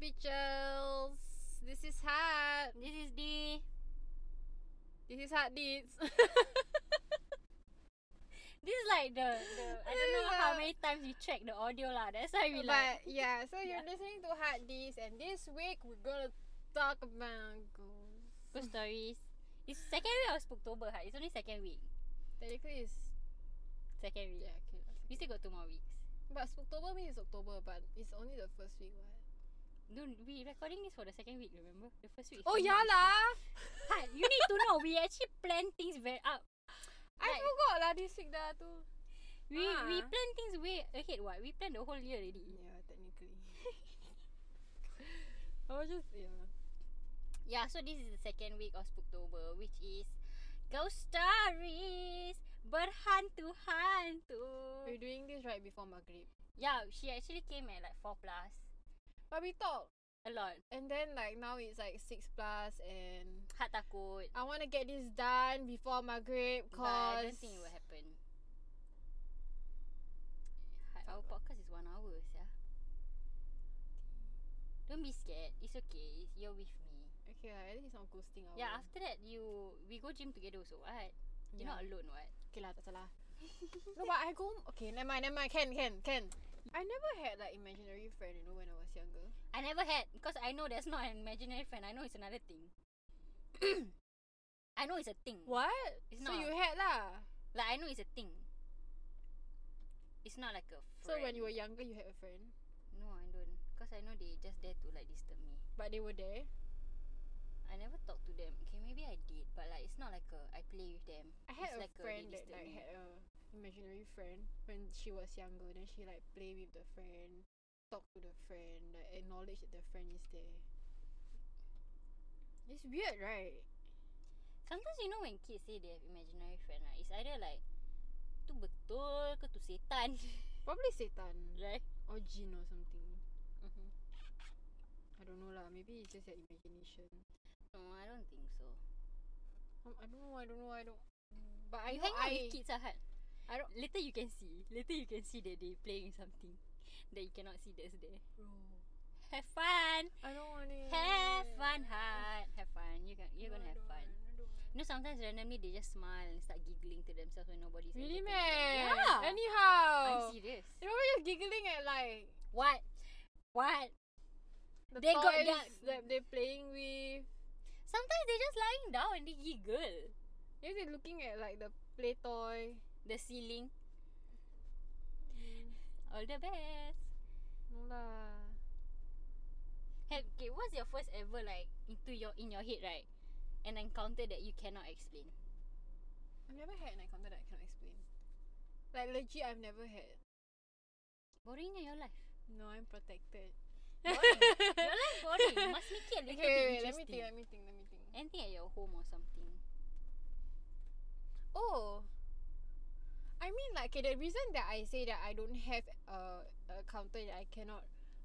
bitches? This is hot. This is D. This is hot deeds. this is like the, the I don't know how many times we check the audio lah. That's why we like but yeah, so you're listening to hot deeds, and this week we're gonna talk about ghosts. ghost stories. It's second week of October, huh? It's only second week. Technically, it's Second week. yeah, okay. We still got two more weeks. But October means October, but it's only the first week, what? No, we recording this for the second week. Remember the first week. Oh yeah week. lah. You need to know. We actually plan things very up. I Like- forgot lah this week dah tu. We we Ah. plan things way ahead. What we plan the whole year already. Yeah, technically. I was just yeah. Yeah, so this is the second week of Spooktober, which is ghost stories, berhantu hantu. We're doing this right before Maghrib. Yeah, she actually came at like four plus, But we talked, a lot. and then like now it's like six plus, and Hat takut, I want to get this done before Maghrib, but I cause don't think it will happen. Our podcast is one hour, yeah. Don't be scared. It's okay. You're with me. Okay, at least it's not ghosting. Our Yeah, after that you we go gym together also, what? You're not alone, what? Okay lah, tak salah. no, but I go. Okay, never mind, never mind. Can, can, can. I never had like imaginary friend, you know, when I was younger. I never had because I know that's not an imaginary friend. I know it's another thing. I know it's a thing. What? It's so not. you had lah. Like I know it's a thing. It's not like a friend. So when you were younger, you had a friend, No, I don't. Because I know they just there to like disturb me. but they were there. I never talked to them. Okay, maybe I did, but like it's not like a I play with them. I had it's a like friend they that like me. had a imaginary friend when she was younger. Then she like play with the friend, talk to the friend, like acknowledge that the friend is there. It's weird, right? Sometimes you know when kids say they have imaginary friend, right? It's either like tu betul ke tu setan, Probably Satan right? or jinn or something. Mm-hmm. I don't know lah. Maybe it's just your imagination. No, I don't think so. Um, I don't know. I don't know. I don't. But I you know hang out I. with kids, Ahad. I don't. Later you can see. Later you can see that they playing something that you cannot see that's there. Bro, Have fun. I don't want it. Have fun, Hat. Have fun. You can. You're No, gonna have fun. You know, sometimes randomly they just smile and start giggling to themselves when nobody's Really, man? Yeah. Anyhow. I'm serious. They were just giggling at like What? What? the They got toys their- that they're playing with. Sometimes they're just lying down and they giggle. Maybe they're looking at like the play toy. The ceiling. All the best. No lah. Hey, okay, what's your first ever like into your in your head, right? An encounter that you cannot explain. I've never had an encounter that I cannot explain. Like legit, I've never had. Boring in your life. No, I'm protected. Boring. your life boring. You must make it a little Okay, bit wait, let me interesting. think. Let me think. Let me think. Anything at your home or something. Oh. I mean, like, okay, the reason that I say that I don't have uh, a counter that I cannot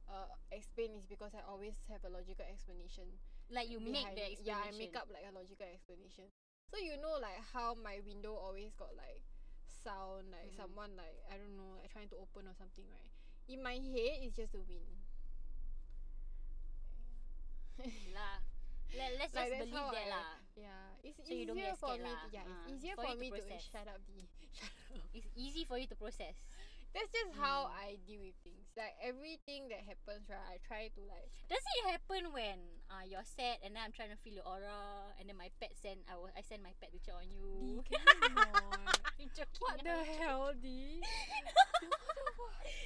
uh, explain is because I always have a logical explanation. Like you make behind the explanation. Yeah, I make up like a logical explanation. So you know, like how my window always got like sound, like Mhm. someone like I don't know, like trying to open or something, right? In my head, it's just the wind. lah. Let, let's Like, just believe how that I- lah. Yeah, it's So easier for me. lah. To, yeah, Ah, it's easier for for, to me to, process. shut up. The shut up. It's easy for you to process. That's just how Mm. I deal with things. Like everything that happens, right? I try to like. Does it happen when uh, you're sad and then I'm trying to feel your aura and then my pet send I, will, I send my pet to on you? Can you joking. what the joking. hell, D?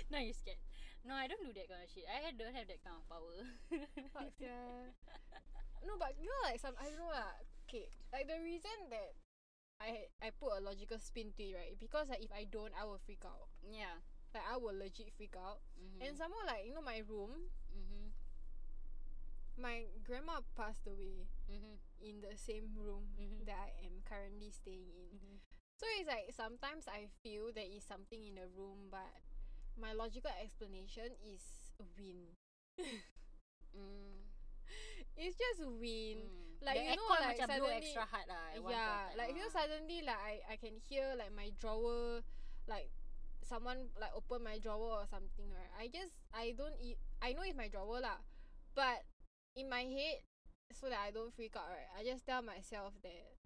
No, you scared. No, I don't do that kind of shit. I don't have that kind of power. Fuck yeah. No, but you know, like some I don't know lah. Okay, like the reason that I I put a logical spin to it, right? Because like if I don't, I will freak out. yeah. Like I will legit freak out. Mm-hmm. And some like you know, my room, mm-hmm. my grandma passed away Mm-hmm. in the same room Mhm. that I am currently staying in. Mm-hmm. So it's like sometimes I feel there is something in the room, but my logical explanation is wind. Mm. It's just wind. Mm. Like, the you know, like, suddenly- extra hard lah. yeah, like you know ah. suddenly like I, I can hear like my drawer like someone like open my drawer or something right. I just I don't I know it's my drawer lah, But in my head, so that I don't freak out, right? I just tell myself that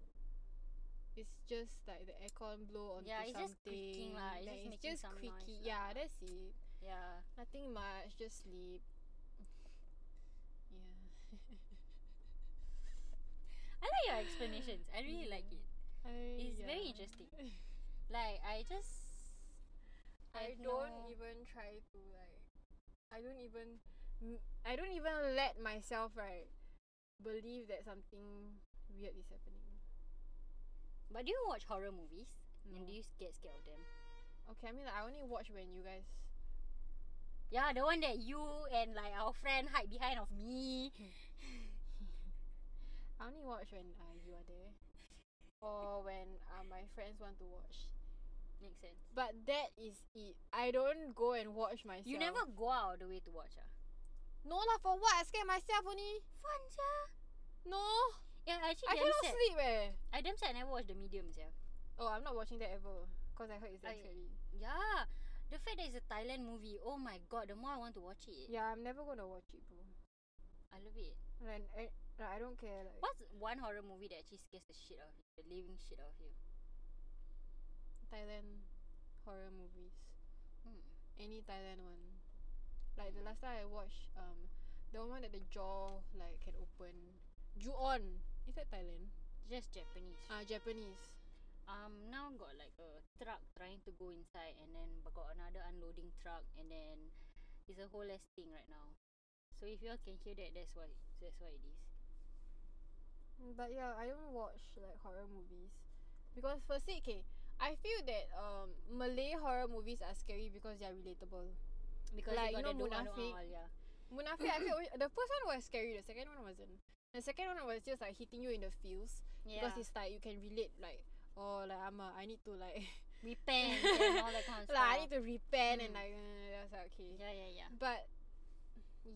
it's just like the aircon blow onto Yeah, it's something. just creaking it's just it's just creaky. noise yeah, that's it. Yeah. Nothing much. Just sleep. Yeah. I like your explanations. I really like it. I, It's very interesting. Like I just I have don't no- even try to like. I don't even. I don't even let myself right believe that something weird is happening. But do you watch horror movies? No. And do you get scared of them? Okay, I mean like, I only watch when you guys. Yeah, the one that you and like our friend hide behind of me. I only watch when uh, you are there, or when uh, my friends want to watch. Makes sense. But that is it. I don't go and watch myself. You never go out the way to watch ah. No lah, for what? I scare myself only. Fun yeah. No, Yeah, actually I cannot sad. sleep eh. I damn sad I never watched the medium yeah. Oh, I'm not watching that ever. Cause I heard it's I- scary. Yeah. The fact that it's a Thailand movie, oh my god, the more I want to watch it. Yeah, I'm never gonna watch it, bro. I love it. Like, I, like, I don't care. Like, What's one horror movie that actually scares the shit out of you? The living shit out of you? Thailand horror movies? Hmm. Any Thailand one? Like the last time I watched, um, the one that the jaw like can open. Ju-on. Is that Thailand? Just Japanese. Ah, Japanese. Um, now got like a truck trying to go inside, and then but got another unloading truck, and then it's a whole ass thing right now. So if you all can hear that, that's why that's why it is. But yeah, I don't watch like horror movies because firstly, okay, I feel that um Malay horror movies are scary because they are relatable. Because Like, you know Munafik? yeah. Munafik, I feel the first one was scary. The second one wasn't. The second one was just like hitting you in the feels Yeah. because it's like you can relate like oh like I'm a, I need to like repent and all that kind of stuff. like I need to repent and Mm. like uh, that's like okay. Yeah, yeah, yeah. But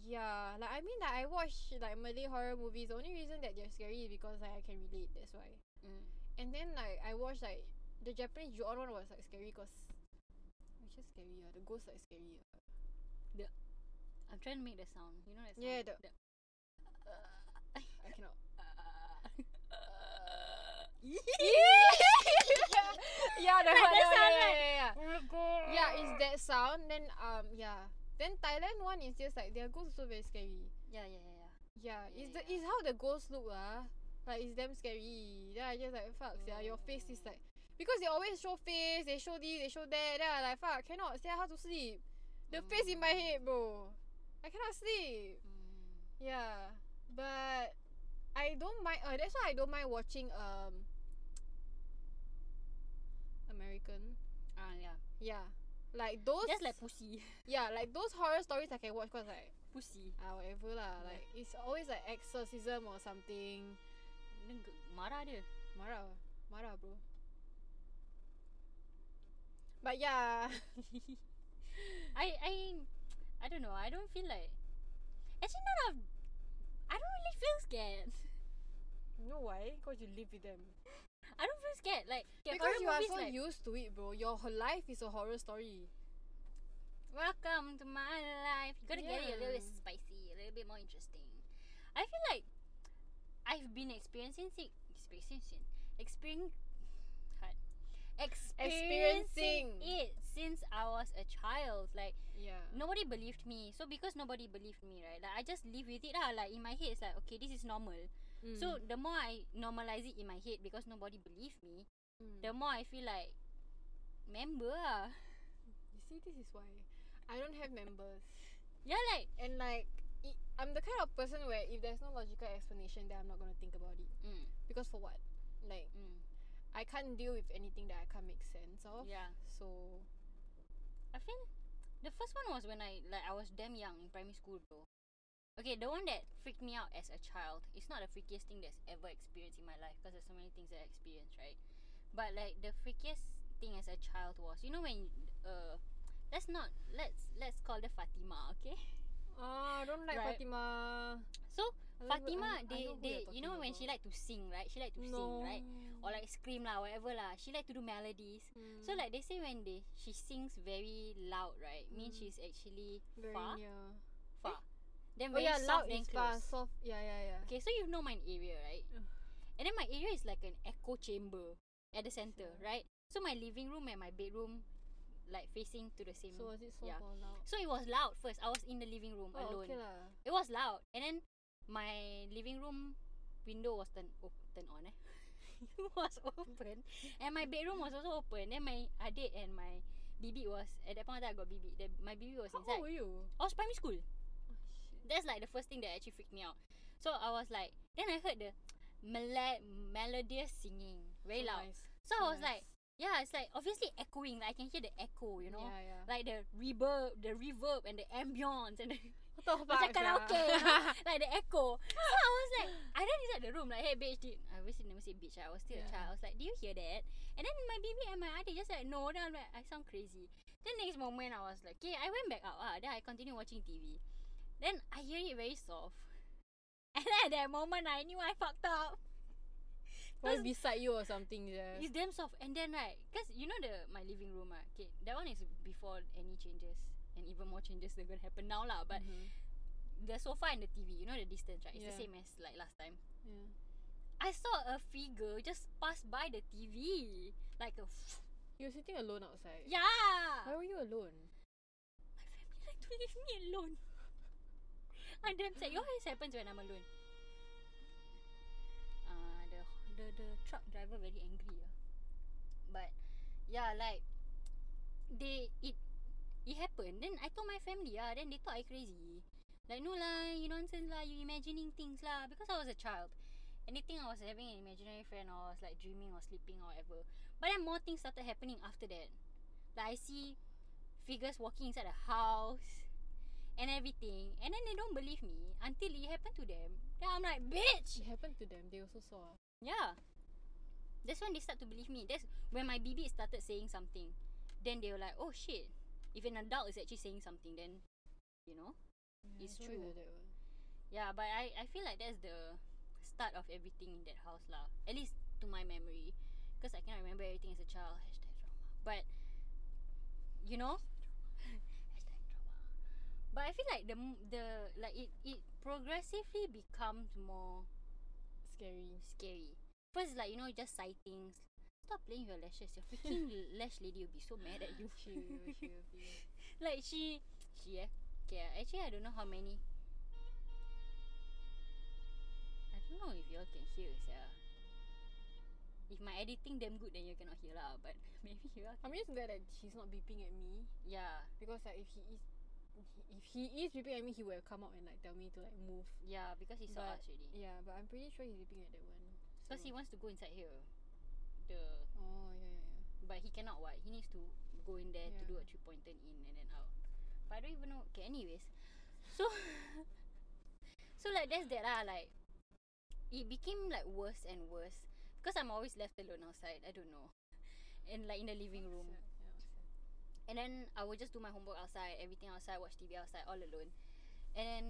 yeah, like I mean like I watch like Malay horror movies. The only reason that they're scary is because like I can relate. That's why. Mm. And then like I watched like the Japanese Ju-on one was like scary because it's just scary. Uh. The ghosts like scary. Uh. I'm trying to make the sound. You know that sound? Yeah, the- The- I cannot. yeah, yeah, the Like one, that yeah, sound, yeah, right? yeah, yeah, Oh my god. yeah. It's that sound. Then um yeah. Then Thailand one is just like their ghosts also very scary. Yeah, yeah, yeah, yeah. Yeah, it's the it's how the ghosts look ah. Like it's damn scary. Then I just like fuck. Yeah, your face is like because they always show face. They show this. They show that. Then I like fuck. Cannot. See how to sleep. The face in my head, bro. I cannot sleep. Mm. Yeah, but I don't mind. Uh, that's why I don't mind watching um American. Ah, yeah. Yeah, like those. Just like pussy. yeah, like those horror stories I can watch cause like pussy. ah whatever lah. Like it's always like exorcism or something. Marah dia. Marah, marah bro. But yeah, I I I don't know. I don't feel like actually none of I don't really feel scared. you know why? Cause you live with them. I don't feel scared. Like okay, Because you are so like used to it, bro. Your whole life is a horror story. Welcome to my life. You gotta get it a little bit spicy, a little bit more interesting. I feel like I've been experiencing it, experiencing experiencing hard. experiencing Experiencing. it since I was a child. Like Yeah. nobody believed me. So because nobody believed me, right? Like I just live with it lah. Like in my head, it's like okay, this is normal. Mm. So the more I normalize it in my head because nobody believed me, Mm. the more I feel like member ah. You see, this is why I don't have members, Yeah, like and like i- I'm the kind of person where if there's no logical explanation, then I'm not gonna think about it. mm, Because for what? Like mm, I can't deal with anything that I can't make sense of. yeah. So I think the first one was when I like I was damn young in primary school, bro. Okay, the one that freaked me out as a child. It's not the freakiest thing that's ever experienced in my life because there's so many things that I experienced, right? But like the freakiest thing as a child was, you know when uh, let's not let's let's call her Fatima, okay? ah, I don't like Right. Fatima. So know- Fatima, I they know they you're know talking when she about. like to sing, right? She like to sing, right? Or like scream lah, whatever lah. She like to do melodies. So Mm. like they say when they she sings very loud, right? Means Mm. she's actually very far. near. Then Oh very yeah, loud soft then close. fast, soft. Yeah, yeah, yeah. Okay, so you know my area, right? And then my area is like an echo chamber at the center, Yeah. right? So my living room and my bedroom like facing to the same. So was it soft yeah. or loud? So it was loud first. I was in the living room Oh, alone. okay lah. It was loud, and then my living room window was turned op- turned on. Eh, it was open, and my bedroom was also open. Then my adik and my bibi was at that point of time I got bibi. The, my bibi was How inside. old were you? I was primary school. That's like the first thing that actually freaked me out. So I was like, then I heard the mela- melodious singing, very So loud. nice. So I was nice. like, yeah, it's like obviously echoing. Like I can hear the echo, you know, Yeah, yeah. like the reverb, the reverb, and the ambience, and the what the fuck? macam sia? karaoke, you know? like the echo. So I was like, I ran inside the room like, hey bitch, did I obviously never say bitch. I was still a child. I was like, do you hear that? And then my baby and my auntie just like, no. Then I'm like, I sound crazy. Then next moment I was like, okay, I went back out. Ah, then I continue watching TV. Then I hear it very soft. And then at that moment I knew I fucked up. Was beside you or something yeah. It's damn soft. And then right, cause you know the my living room, ah, okay, that one is before any changes and even more changes that gonna happen now lah. But Mhm. the sofa and the TV, you know the distance, right? It's the Yeah. same as like last time. yeah. I saw a figure just pass by the TV, like a You were sitting alone outside. yeah. Why were you alone? My family like to leave me alone. I'm damn sad. It always happens when I'm alone. Uh, the the the truck driver very angry. ah. But yeah, like they it it happened. Then I told my family ah. Then they thought I crazy. Like no lah, you nonsense lah. You imagining things lah. Because I was a child. And they think I was having an imaginary friend or I was like dreaming or sleeping or whatever. But then more things started happening after that. Like I see figures walking inside the house and everything. And then they don't believe me until it happened to them. Then I'm like, bitch! It happened to them. They also saw. Yeah. That's when they start to believe me. That's when my BB started saying something. Then they were like, oh shit. If an adult is actually saying something, then, you know? It's true. Yeah, but I, I feel like that's the start of everything in that house lah. At least to my memory. Because I cannot remember everything as a child. Hashtag trauma. But, you know? But I feel like the the like it, it progressively becomes more Scary. scary. First like you know just sightings. Stop playing your lashes. Your freaking lash lady will be so mad at you. She will, she will be. like she she eh okay actually I don't know how many I don't know if y'all can hear sia if my editing damn good then you cannot hear lah but maybe you all I'm just glad that he's not beeping at me yeah because like if he is if he is beeping at me he will come out and like tell me to like move. yeah because he saw But- us already Yeah, but I'm pretty sure he's beeping at that one. because he wants to go inside here the Oh yeah yeah yeah. but he cannot what he needs to go in there to do a Yeah. three pointer in and then out but I don't even know okay anyways so so like that's that lah like it became like worse and worse because I'm always left alone outside I don't know and like in the living room yeah. And then I would just do my homework outside everything outside watch TV outside all alone. And then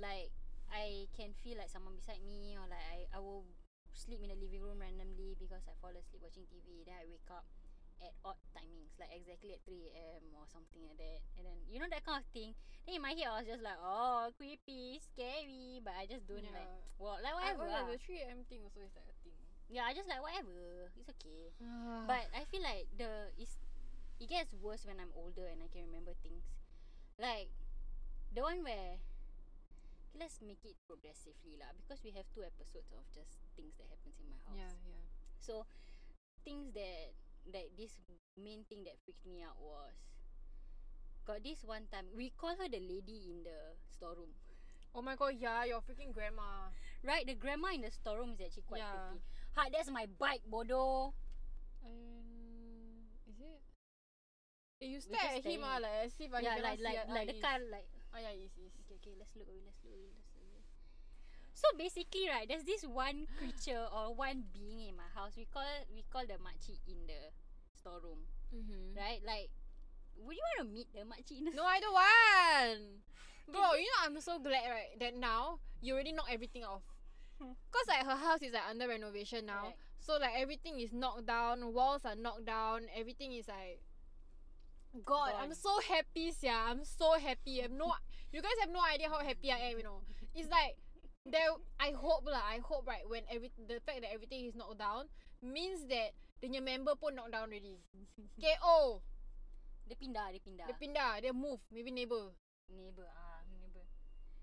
like I can feel like someone beside me or like I, I will sleep in the living room randomly because I fall asleep watching TV then I wake up at odd timings like exactly at 3 a.m or something like that. And then you know that kind of thing? Then in my head I was just like oh creepy scary. But I just don't like Yeah. well like I, whatever oh, yeah, lah. the 3 am thing also is like a thing. yeah I just like whatever. It's okay. But I feel like the it's it gets worse when I'm older and I can remember things. Like the one where okay, let's make it progressively lah because we have two episodes of just things that happens in my house. yeah yeah. So things that that this main thing that freaked me out was got this one time we call her the lady in the storeroom. Oh my god, yeah, your freaking grandma. Right, the grandma in the storeroom is actually quite Yeah. creepy. Ha, that's my bike, bodoh. Um? Eh, you stare at him ah, like as if ah, yeah, cannot like see like like the is. car like Oh yeah, is is. Okay, okay, let's look let's look let's look. So basically, right, there's this one creature or one being in my house. We call we call the makcik in the storeroom, Mm-hmm. right? Like, would you want to meet the makcik in the No, I don't want. Bro, you know I'm so glad right that now you already knock everything off. Cause like her house is like under renovation now, Right. so like everything is knocked down, walls are knocked down, everything is like God, I'm so happy, yeah. I'm so happy. I'm no, you guys have no idea how happy I am. You know, it's like there. I hope lah. I hope right when every the fact that everything is knocked down means that the new member pun knocked down already. KO. Dia pindah, dia pindah. Dia pindah. Dia move. Maybe neighbor. neighbor ah, neighbor.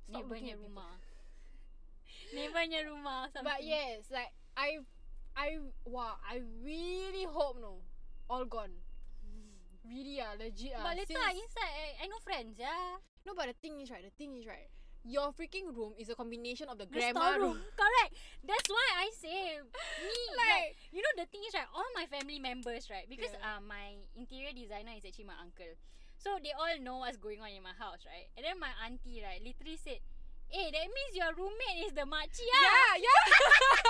Stop Neighbornya rumah. Neighbornya rumah something. But yes, like I, I wow. I really hope no, all gone. Really ah, legit ah. But later Since- inside I, I know friends, yeah. No, but the thing is right. The thing is right. Your freaking room is a combination of the, The grandma storeroom. room. Correct. That's why I say me like, Like- you know the thing is right, all my family members, right? Because Yeah. uh, my interior designer is actually my uncle. So they all know what's going on in my house, right? And then my auntie, right, literally said, Hey, that means your roommate is the makcik ah. Yeah, yeah.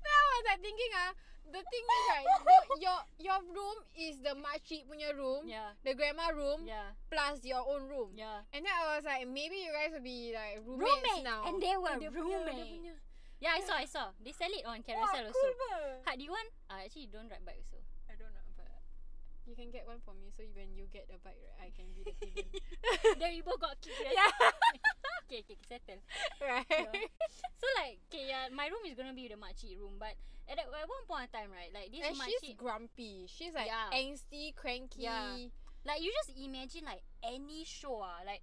then I was like thinking ah, the thing is right, the, your your room is the makcik punya room, Yeah. the grandma room, Yeah. plus your own room. Yeah. And then I was like, maybe you guys will be like roommates, Roommates, now. and they were dia roommates. punya- Yeah, I saw, I saw. They sell it on Wah, Carousel cool also. ber. Ha, do you want? Uh, actually, don't ride bike also. I don't know, but you can get one for me. So when you get a bike, right, I can be the pigeon. then we both got kicked. Right? yeah, okay, okay, settle. right. Yeah. So like, okay, yeah, my room is gonna be the makcik room, but at, at one point in time, right, like this And she's makcik, grumpy. She's like Yeah. angsty, cranky. Yeah. like you just imagine like any show, ah, like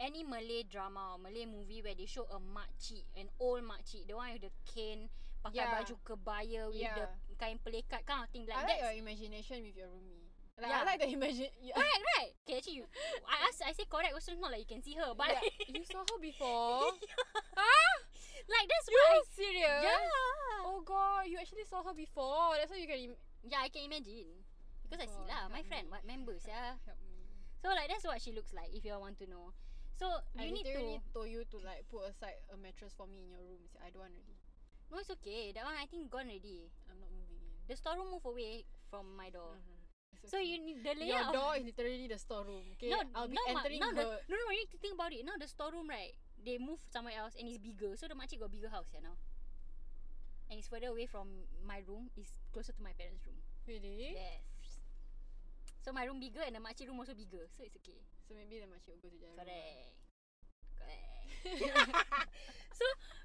any Malay drama or Malay movie where they show a makcik, an old makcik, the one with the cane, pakai Yeah. baju kebaya with Yeah. the kain pelikat kind of thing. I Like like that's your imagination with your roomie. Like, Yeah. I like the imagine. Yeah. correct, right? Okay, actually, you, I ask, I say correct. Also, not like you can see her, but Yeah. you saw her before? like that's you why. serious? Yeah. Oh god, you actually saw her before. That's why you can im- Yeah, I can imagine. Because I see lah, my friend, me. what members, yeah. help me. So like that's what she looks like if you want to know. So I you need to literally told you to like put aside a mattress for me in your room. sia. I don't want already. No, it's okay. That one I think gone already. I'm not moving in. The storeroom move away from my door. Uh-huh. So you need the your layout. door is literally the storeroom. Okay, no, I'll be no, ma- entering now her. the, no, no, you need to think about it. Now the storeroom, right? They moved somewhere else and it's bigger. So the makcik got bigger house yeah now. And it's further away from my room. It's closer to my parents' room. Really? Yes. So my room bigger and the makcik room also bigger. So it's okay. So maybe the makcik will go to their room. Correct. Correct. so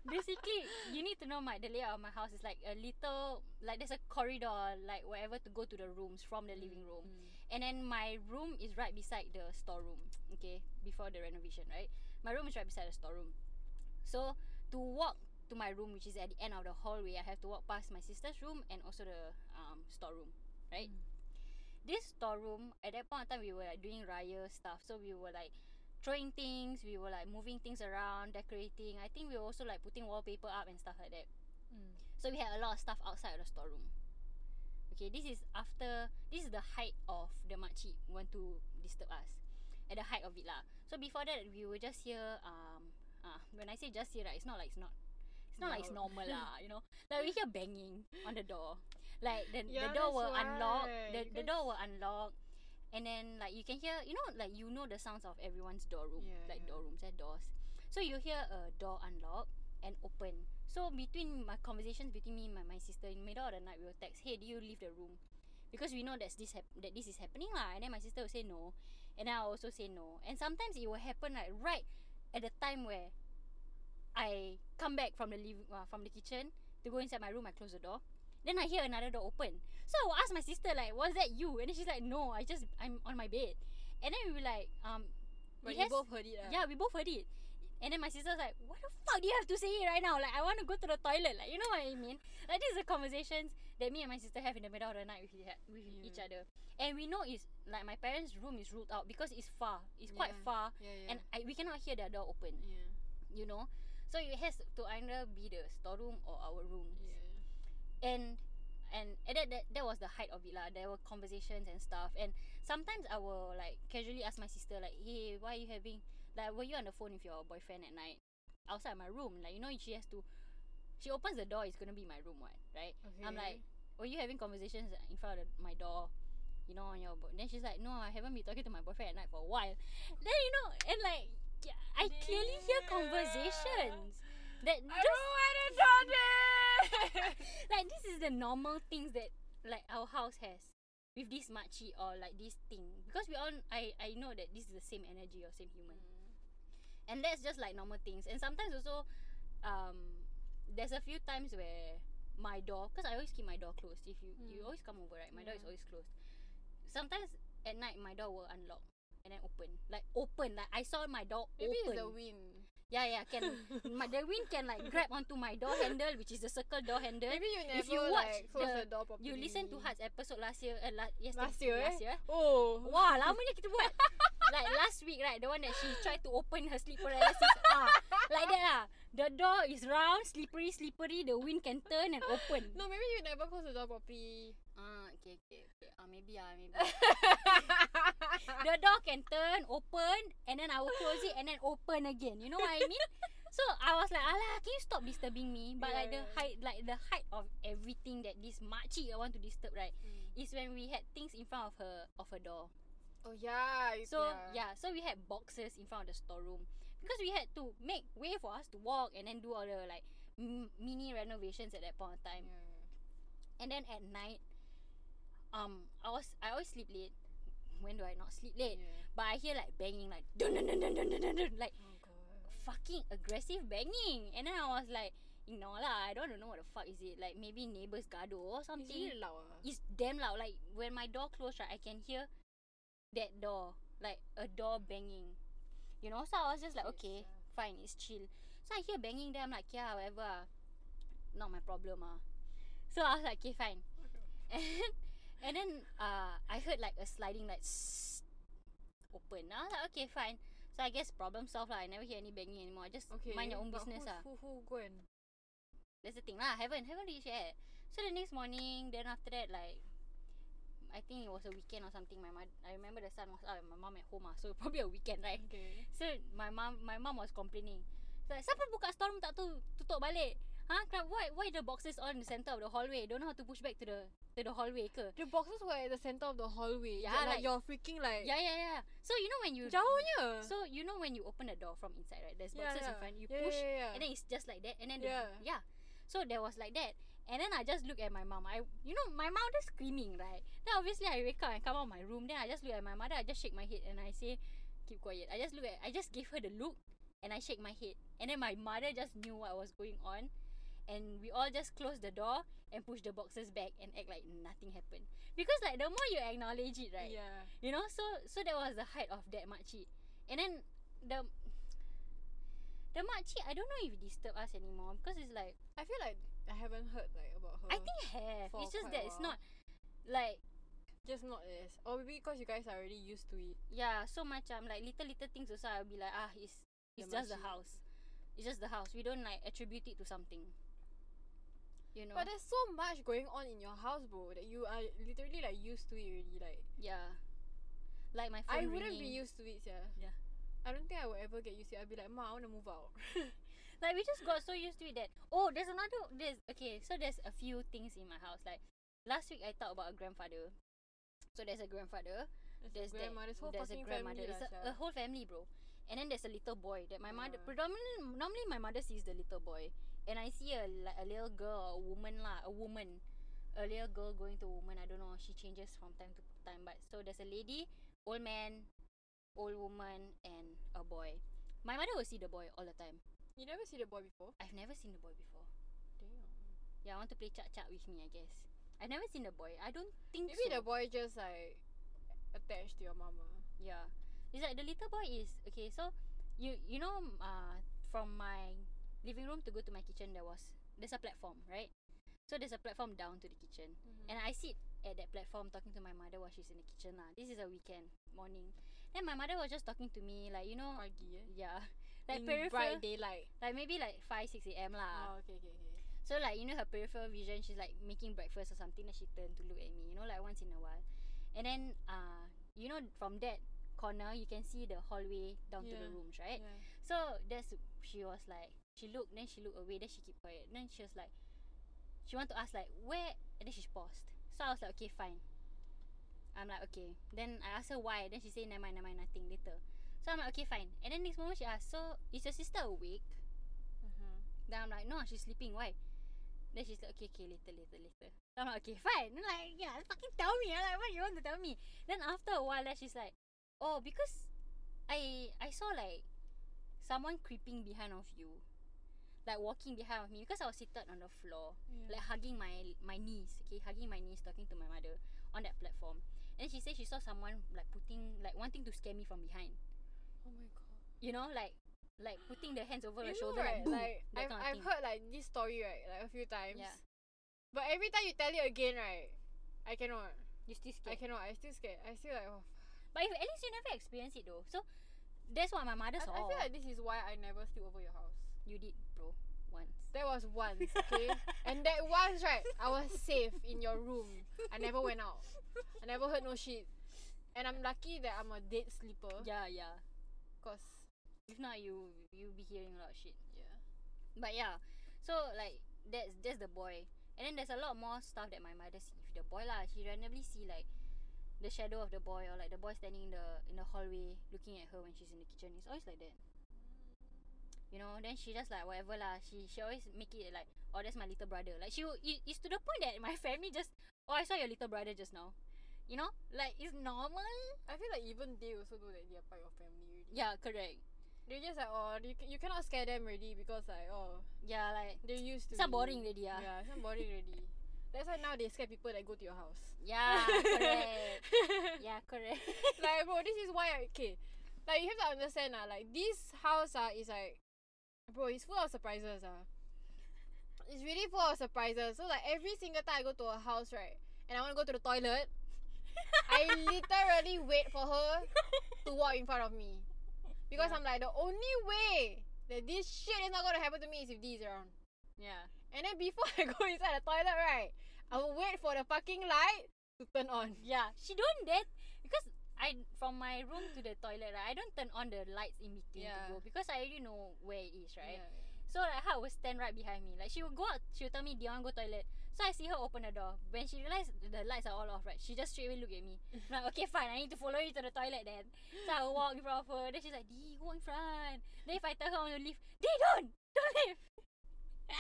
basically, you need to know my the layout of my house is like a little like there's a corridor like whatever to go to the rooms from the living room, Mm. and then my room is right beside the storeroom. Okay, before the renovation, right? My room is right beside the storeroom. So to walk to my room, which is at the end of the hallway, I have to walk past my sister's room and also the um storeroom, right? Mm. This storeroom at that point in time we were like doing raya stuff, so we were like throwing things, we were like moving things around, decorating. I think we were also like putting wallpaper up and stuff like that. Mm. So we had a lot of stuff outside of the storeroom. Okay, this is after this is the height of the makcik want to disturb us. At the height of it lah. So before that we were just here um uh, when I say just here right, it's not like it's not it's not like it's normal lah, you know. Like we hear banging on the door. Like the, Yeah, the door will that's unlock, the, the door will unlock and then like you can hear you know like you know the sounds of everyone's door room Yeah, like yeah. door rooms and doors. So you hear a door unlock and open. So between my conversations between me and my, my sister in the middle of the night we will text hey do you leave the room? Because we know that's this hap- that this is happening lah. And then my sister will say no. And I also say no. And sometimes it will happen like right at the time where I come back from the living uh, from the kitchen to go inside my room I close the door then I hear another door open so I will ask my sister like was that you and then she's like no I just I'm on my bed and then we were like um But you has- both heard it. lah. yeah, we both heard it. And then my sister's like, What the fuck do you have to say it right now? Like, I want to go to the toilet. Like, you know what I mean? Like, these are conversations that me and my sister have in the middle of the night with, each- with Yeah. each other. And we know it's like my parents' room is ruled out because it's far. It's quite far. Yeah, yeah. And I, we cannot hear their door open, yeah. you know? So it has to either be the storeroom or our room. And and and that, that that was the height of it lah. There were conversations and stuff. And sometimes I will like casually ask my sister like, "Hey, why are you having like were you on the phone with your boyfriend at night outside my room? Like you know she has to she opens the door, it's gonna be my room, what, right? I'm like, were you having conversations in front of the, my door? You know, on your boy. Then she's like, no, I haven't been talking to my boyfriend at night for a while. Then you know, and like, I clearly hear conversations that I just don't want to this. like this is the normal things that like our house has. with this makcik or like this thing. Because we all I I know that this is the same energy or same human. And that's just like normal things. And sometimes also um there's a few times where my door because I always keep my door closed. If you you Mm. always come over right my door is always closed. Sometimes at night my door will unlock and then open. Like open. Like I saw my door Maybe open it's the wind. Yeah yeah can my the wind can like grab onto my door handle which is the circle door handle Maybe you never If you watch like close the- the, door properly. you listen to Hearts episode last year uh, la- yesterday, Last year, last eh? year Oh. Wah, lamanya kita buat. like last week, right? The one that she tried to open her sleep paralysis. ah, like that lah. The door is round, slippery, slippery. The wind can turn and open. No, maybe you never close the door properly. Ah, okay, okay, okay. Ah, maybe ah, maybe. the door can turn, open, and then I will close it and then open again. You know what I mean? So I was like, Alah, can you stop disturbing me? But like the Yeah. height, like the height of everything that this makcik want to disturb, right? Is when we had things in front of her of her door. Oh yeah. So yeah. so we had boxes in front of the storeroom because we had to make way for us to walk and then do all the like m- mini renovations at that point of time. Yeah. And then at night, um, I was I always sleep late. When do I not sleep late? Yeah. But I hear like banging, like dun dun dun dun dun dun dun, like Oh fucking aggressive banging. And then I was like, ignore lah. I don't know what the fuck is it. Like maybe neighbors gado or It's something. really loud. ah. It's damn loud. Like when my door closed, right, I can hear that door, like a door banging. You know, so I was just like, okay, fine, it's chill. So I hear banging there. I'm like, yeah, whatever. ah. Not my problem. Ah. So I was like, okay, fine. And and then uh, I heard like a sliding like open. Was like, okay, fine. So I guess problem solved lah. I never hear any banging anymore. I just Okay. mind your own business who, ah. Who, who go and That's the thing lah. Haven't haven't reached yet. So the next morning, then after that, like, I think it was a weekend or something. My mom, I remember the sun was out and my mom at home ah. So probably a weekend, right? Okay. So my mom, my mom was complaining. Like, siapa buka storeroom tak tu tutup balik? Huh? Kenapa- Why why the boxes all in the center of the hallway? Don't know how to push back to the to the hallway ke? The boxes were at the center of the hallway. Yeah, like, like- you're freaking like Yeah, yeah, yeah. So you know when you jauhnya. So you know when you open the door from inside, right? There's Yeah, boxes in yeah. front. You Yeah, push, yeah, yeah. and then it's just like that. And then the, Yeah. yeah. So there was like that. And then I just look at my mom. I, you know, my mom just screaming, right? Then obviously I wake up and come out of my room. Then I just look at my mother. I just shake my head and I say, keep quiet. I just look at, I just give her the look, and I shake my head. And then my mother just knew what was going on, and we all just close the door and push the boxes back and act like nothing happened. Because like the more you acknowledge it, right? Yeah. You know, so so that was the height of that makcik. And then the the makcik, I don't know if it disturb us anymore because it's like I feel like I haven't heard like about her. I think have. It's just that it's not like just not as or maybe because you guys are already used to it. yeah, so macam like little little things also I'll be like ah it's it's The just the house. It's just the house. We don't like attribute it to something. You know. But there's so much going on in your house, bro, that you are literally like used to it already. Like yeah. Like my phone I wouldn't be used to it, yeah. Yeah. I don't think I would ever get used to it. I'd be like, Ma, I wanna move out. Like we just got so used to it that oh there's another there's okay so there's a few things in my house like last week I talked about a grandfather so there's a grandfather there's that grandmother's whole there's a grandmother family it's a, a whole family bro and then there's a little boy that my mother predominantly normally my mother sees the little boy and I see a like a little girl a woman lah a woman a little girl going to a woman I don't know she changes from time to time but so there's a lady old man old woman and a boy my mother will see the boy all the time You never see the boy before? I've never seen the boy before. Damn. Yeah, I want to play chat chat with me, I guess. I've never seen the boy. I don't think Maybe so. the boy just like attached to your mama. Yeah. It's like the little boy is okay, so you you know uh from my living room to go to my kitchen there was there's a platform, right? So there's a platform down to the kitchen. And I sit at that platform talking to my mother while she's in the kitchen lah. This is a weekend morning. Then my mother was just talking to me like, you know, Pagi eh? yeah. Like In peripheral bright daylight. like maybe like 5 6 a.m. lah. Oh, okay, okay, okay. So like you know her peripheral vision, she's like making breakfast or something. Then she turned to look at me, you know, like once in a while. And then uh, you know, from that corner you can see the hallway down to the rooms, right? Yeah. So that's she was like she looked, then she looked away, then she keep quiet. Then she was like she want to ask like where and then she paused. So I was like, okay, fine. I'm like, okay. Then I asked her why. Then she say, never mind, never mind, nothing later. So I'm like, okay, fine. And then next moment she asked, so is your sister awake? Uh-huh. Then I'm like, no, she's sleeping. Why? Then she's like, okay, okay, later, later, later. So I'm like, okay, fine. Then like, yeah, fucking tell me. I'm like, what you want to tell me? Then after a while, then she's like, oh, because I I saw like someone creeping behind of you, like walking behind of me because I was seated on the floor, Yeah. like hugging my my knees, okay, hugging my knees, talking to my mother on that platform. And she said she saw someone like putting like wanting to scare me from behind. Oh my god. You know, like like putting their hands over You her shoulder, right? like boom, Like I've, I've heard like this story right, like a few times. Yeah. But every time you tell it again, right, I cannot. You still scared. I cannot. I still scared. I still like. Oh, But if, at least you never experienced it though. So that's what my mother I. I feel like this is why I never sleep over your house. You did, bro, once. That was once, okay? and that once, right, I was safe in your room. I never went out. I never heard no shit. And I'm lucky that I'm a dead sleeper. Yeah, yeah. Cause, If not, you you be hearing a lot of shit. yeah. But yeah, so like that's that's the boy, and then there's a lot more stuff that my mother see with the boy lah. She randomly see like the shadow of the boy or like the boy standing in the in the hallway looking at her when she's in the kitchen. It's always like that. You know, then she just like whatever lah. She she always make it like oh that's my little brother. Like she will- it, it's to the point that my family just oh I saw your little brother just now. You know, like it's normal. I feel like even they also know that they are part of your family already. Yeah, correct. They're just like, oh, you, you cannot scare them already because like, oh, Yeah, like they're used to It's boring already, ah. Yeah, it's not boring already. That's why now they scare people that go to your house. yeah, correct. yeah, correct. like bro, this is why I okay. Like you have to understand ah, like this house ah is like bro, it's full of surprises ah. It's really full of surprises. So like every single time I go to a house, right, and I want to go to the toilet, I literally wait for her to walk in front of me. Because Yeah. I'm like the only way that this shit is not gonna happen to me is if D is around. yeah. And then before I go inside the toilet, right, I will wait for the fucking light to turn on. Yeah, she don't that because I from my room to the toilet, right? I don't turn on the lights in between Yeah. to go because I already know where it is, right? Yeah, yeah. So like her will stand right behind me. Like she will go out, she will tell me, Do you want to go toilet? So I see her open the door. When she realized the lights are all off, right? She just straight away look at me. Like, okay, fine, I need to follow you to the toilet then. So I walk in front of her. Then she's like, Dee, go in front. Then if I tell her I want to leave, Dee, don't! Don't leave!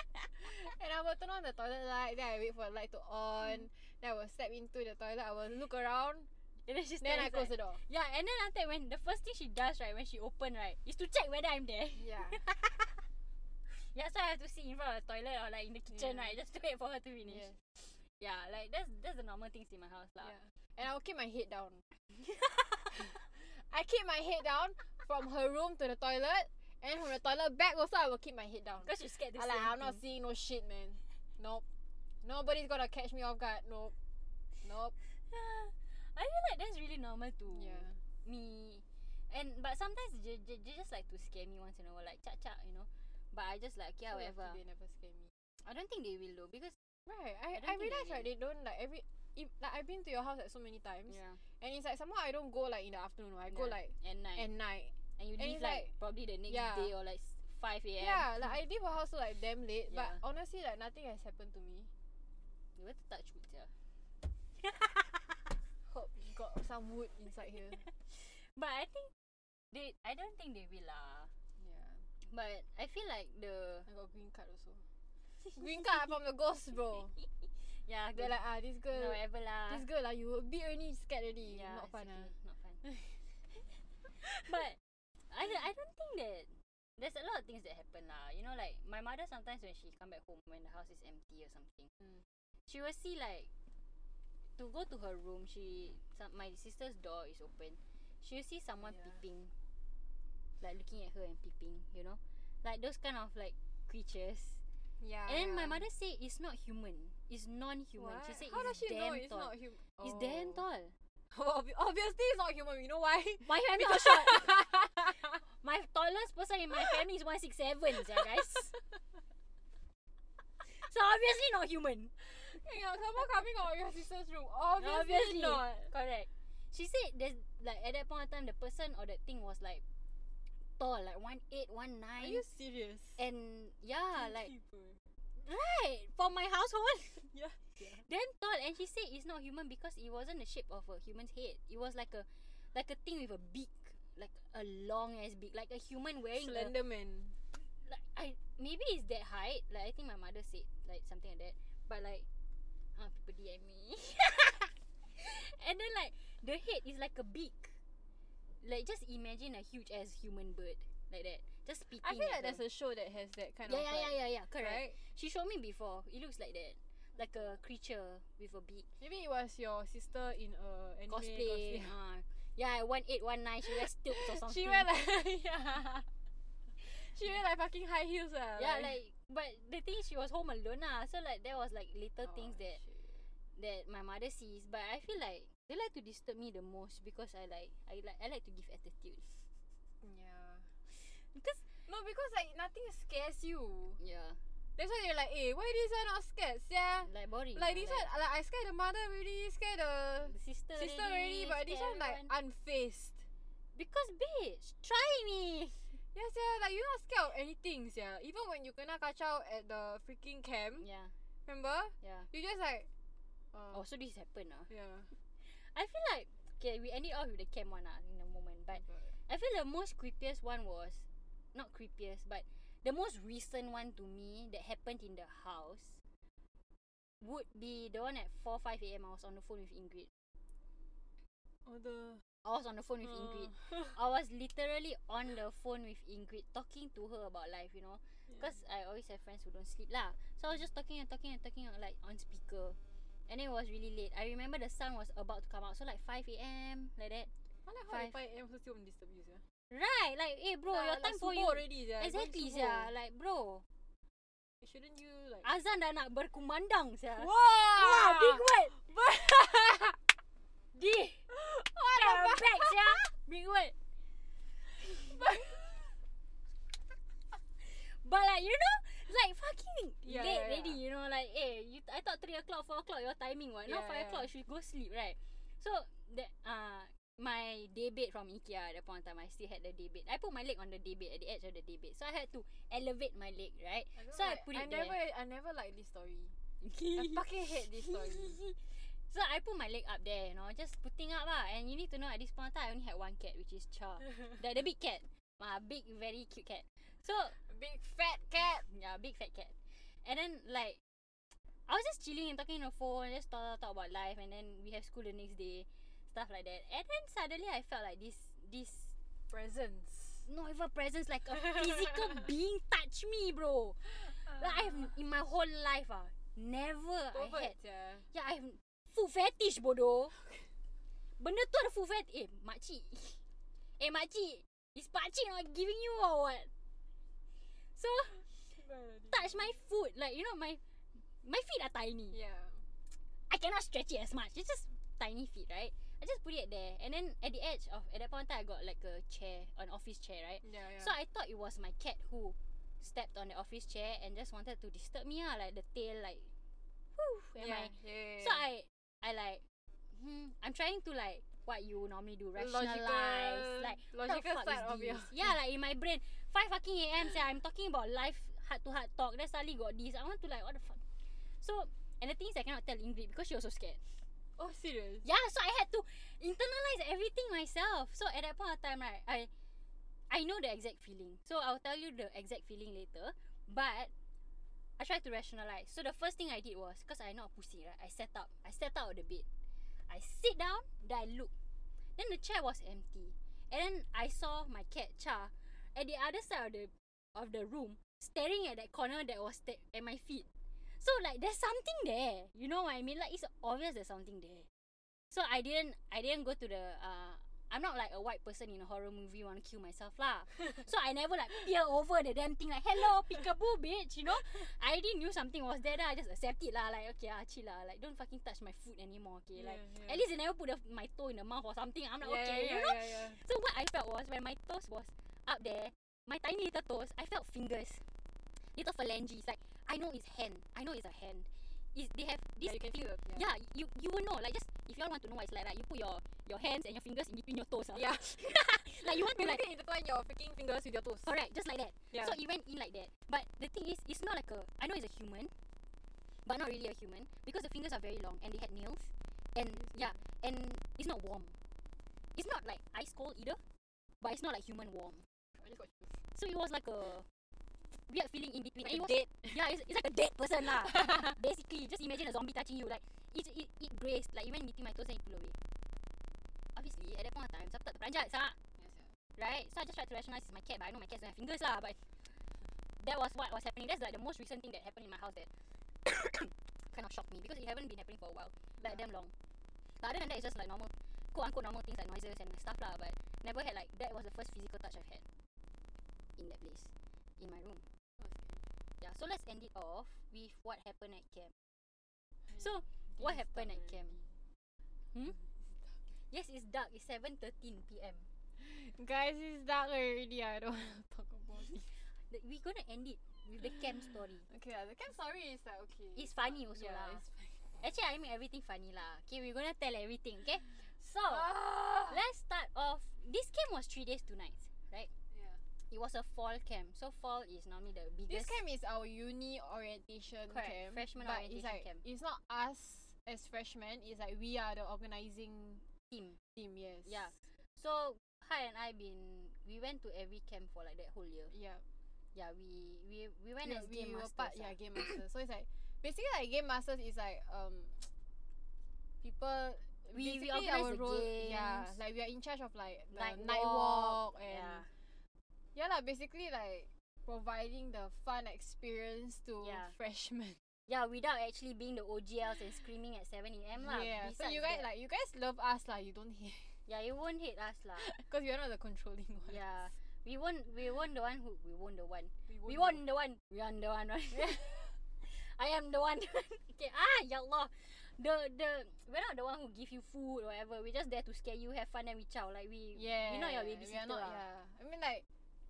And I will turn on the toilet light, then I wait for the light to on. Then I will step into the toilet, I will look around, And then she then I close the door. Yeah, and then after that, when the first thing she does, right, when she open, right, is to check whether I'm there. Yeah. Yeah, so I have to sit in front of the toilet or like in the kitchen, Yeah. right, just to wait for her to finish. yes. Yeah, like that's that's the normal things in my house, lah. Yeah. And I will keep my head down. I keep my head down from her room to the toilet, and from the toilet back also I will keep my head down. Because you're scared to I see ah, like I'm not seeing no shit, man. Nope. Nobody's gonna catch me off guard. Nope. Nope. I feel like that's really normal to Yeah. me. And but sometimes they, they, they just like to scare me once in a while, like chat chat, you know. But I just like yeah, So whatever. They never scare me. I don't think they will though because Right. I I, don't I, realize right they don't like every if, like I've been to your house like so many times. yeah, And it's like somehow I don't go like in the afternoon. I go Yeah. like at night at night. and you and leave like, like- probably the next yeah. day or like five a.m. Yeah, like I leave her house so like damn late. But Yeah. honestly, like nothing has happened to me. you to touch wood, yeah. Got some wood inside here. But I think they, I don't think they will lah. yeah. But I feel like the I got green card also. green card from the ghost, bro. yeah, They're like ah this girl, no, whatever lah. this girl lah. You a bit only scared already. yeah, not fun okay, ah. Not fun. but I I don't think that there's a lot of things that happen lah. You know, like my mother sometimes when she come back home when the house is empty or something, Mm. she will see like to go to her room. She some, my sister's door is open. She will see someone Yeah. peeping, like looking at her and peeping. You know, like those kind of like creatures. Yeah. And my mother say it's not human. It's non-human. She What? said How it's does she damn know it's tall. not human? It's damn tall. Obvi- Obviously, it's not human. You know why? My family so short. My tallest person in my family is 167, yeah, guys. so obviously not human. Yeah, someone coming out of your sister's room. Obviously, Obviously. not. Correct. She said there's like at that point in time the person or that thing was like tall, like 1'8, 1'9. Are you serious? and yeah, like right for my household. yeah. Damn tall and she said it's not human because it wasn't the shape of a human's head. It was like a like a thing with a beak. Like a long ass beak. Like a human wearing a Slender man. like I maybe it's that height. Like I think my mother said like something like that. But like, uh, people DM me. and then like the head is like a beak. Like just imagine a huge ass human bird like that. Just spitting. I feel like there's a show that has that kind yeah, of yeah, like, yeah, yeah, yeah. Correct. right? She showed me before. It looks like that, like a creature with a beak. Maybe it was your sister in a anime Cosplay. cosplay. Uh, yeah, one eight, one nine. She wears stilts or something. She wear like yeah. She wear like fucking high heels ah. yeah, like but the thing is she was home alone ah. So like there was like little Oh, things that. That my mother sees. But I feel like they like to disturb me the most because I like I like I like to give attitude. Yeah. Because No, because like nothing scares you. yeah, That's why you're like, eh, why this one not scared? Yeah. like boring. Like ah, this one, like I scared the mother already, scared the the sister, sister already, but this one like unfazed. because bitch, try me. Yes, yeah, like you're not scared of anything, yeah. Even when you kena kacau at the freaking camp, Yeah, remember? yeah. You just like, uh, Oh, so this happened ah. yeah. I feel like okay, we ended off with the camp one ah in a moment, but I feel the most creepiest one was not creepiest, but the most recent one to me that happened in the house would be the one at 4 5 a.m. I was on the phone with Ingrid. oh the. I was on the phone with Uh. Ingrid. I was literally on the phone with Ingrid talking to her about life, you know. Because I always have friends who don't sleep lah. So I was just talking and talking and talking like on speaker. And then it was really late. I remember the sun was about to come out. So like 5 a.m. like that. I like how Five. the 5 a.m. also still disturb you, yeah. Right, like eh bro, your time for you already, yeah. Exactly sia, like bro. Shouldn't you like? Azan dah nak berkumandang sia. Wow! Wow, big word. Di. What fuck? back sia. Big word. But like you know, like fucking Yeah, late yeah, already. yeah. You know, like eh, you I thought three o'clock, four o'clock your timing what? Now Yeah, five yeah. o'clock should go sleep right? So that uh my day bed from IKEA at that point in time I still had the day bed. I put my leg on the day bed at the edge of the day bed, so I had to elevate my leg right. I So I like- put I it never, there. I never like this story. I fucking hate this story. so I put my leg up there, you know, just putting up lah. And you need to know at this point in time I only had one cat, which is Cha. the, the big cat. Uh, big, very cute cat. So Big fat cat. yeah, big fat cat. And then like I was just chilling and talking on the phone, just talk, talk, talk about life and then we have school the next day, stuff like that. And then suddenly I felt like this this Presents. not even presence like a physical being touch me, bro. Like I've in my whole life ah, never I had yeah. Yeah, I have food fetish bodoh. Benda tu ada food fetish. Eh, makcik. Eh, makcik. Is pakcik not giving you or what? So, touch my foot. Like, you know, my my feet are tiny. Yeah. I cannot stretch it as much. It's just tiny feet, right? I just put it there. And then at the edge of, at that point in time, I got like a chair, an office chair, right? Yeah, yeah. So I thought it was my cat who stepped on the office chair and just wanted to disturb me ah, like the tail like whew, am yeah, I yeah, So I I like hmm, I'm trying to like what you normally do, Logical- rationalize like what the logical fuck side is of this? your- Yeah, like in my brain, five fucking AM say I'm talking about life heart to heart talk. Then suddenly got this. I want to like what the fuck. So and the thing is I cannot tell Ingrid because she also scared. Oh, serious? Yeah, so I had to internalize everything myself. So at that point of time, right, I I know the exact feeling. So I'll tell you the exact feeling later. But I tried to rationalize. So the first thing I did was because I not a pussy, right? I sat up. I sat out of the bed. I sit down, then I look. Then the chair was empty. And then I saw my cat Cha at the other side of the of the room, staring at that corner that was sta- at my feet. So like there's something there. You know what I mean? Like it's obvious there's something there. So I didn't I didn't go to the uh I'm not like a white person in a horror movie want to kill myself lah. so I never like peer over the damn thing like hello peekaboo bitch, you know? I already knew something was there, I just accept it lah. Like okay, ah, chill lah. Like don't fucking touch my foot anymore, okay? Like Yeah, yeah. at least they never put the, my toe in the mouth or something. I'm like yeah, okay, yeah, you know? Yeah, yeah. So what I felt was when my toes was up there, my tiny little toes, I felt fingers, little phalanges. Like I know it's hand. I know it's a hand. Is they have this Yeah, you can feel it, yeah. you you will know. Like just if you all want to know what it's like, like you put your your hands and your fingers in between your toes. ah. Yeah. like you want to You like can intertwine your freaking fingers with your toes. correct, just like that. Yeah. So it went in like that. But the thing is, it's not like a. I know it's a human, but not really a human because the fingers are very long and they had nails, and yeah, and it's not warm. It's not like ice cold either, but it's not like human warm. I just got chills. So it was like a weird feeling in between. And it was yeah, it's, it's like a dead person lah. Basically, just imagine a zombie touching you. Like it it, it grazed like even between my toes and it pull away. Obviously, at that point of time, siapa tak terperanjat sah, Yes, yeah. right? So I just tried to rationalize it's my cat, but I know my cats don't have fingers lah. But that was what was happening. That's like the most recent thing that happened in my house that kind of shocked me because it haven't been happening for a while, like damn long. But other than that, it's just like normal, quote unquote normal things like noises and stuff lah. But never had like that was the first physical touch I've had in that place, in my room. Yeah. So let's end it off with what happened at camp. Yeah. So what happened at camp? already. Hmm? Yes, it's dark. It's seven thirteen p.m. Guys, it's dark already. I don't want to talk about it. The- We gonna end it with the camp story. Okay, lah, the camp story is like okay. It's funny also yeah, lah. It's fine. Actually, I make everything funny lah. Okay, we're gonna tell everything. Okay. So Ah! let's start off. This camp was three days, two nights, right? It was a fall camp. So fall is normally the biggest. This camp is our uni orientation Correct, camp. freshman but orientation it's like, camp. It's not us as freshmen. It's like we are the organizing team. team. Yes. Yeah. So Hai and I been we went to every camp for like that whole year. Yeah. Yeah, we we we went Yeah, as we game were masters. part. ah. Yeah, game masters. so it's like basically like game masters is like um people. We- we organise our role, Yeah, like we are in charge of like the Night night, walk, walk, and yeah. Yeah, lah. Basically like providing the fun experience to Yeah. freshmen. Yeah, without actually being the OGLs and screaming at 7 a.m. lah. yeah. So you guys that- like you guys love us lah. You don't hate Yeah, you won't hate us lah. because we are not the controlling one. yeah. We won't we won't the one who we won't the one. We won't won't the one. We are the one. Right? I am the one. okay. Ah, ya Allah. The the we're not the one who give you food or whatever. We're just there to scare you, have fun, and we chow. Like we Yeah. We're not your We babysitter. are not. Yeah. I mean like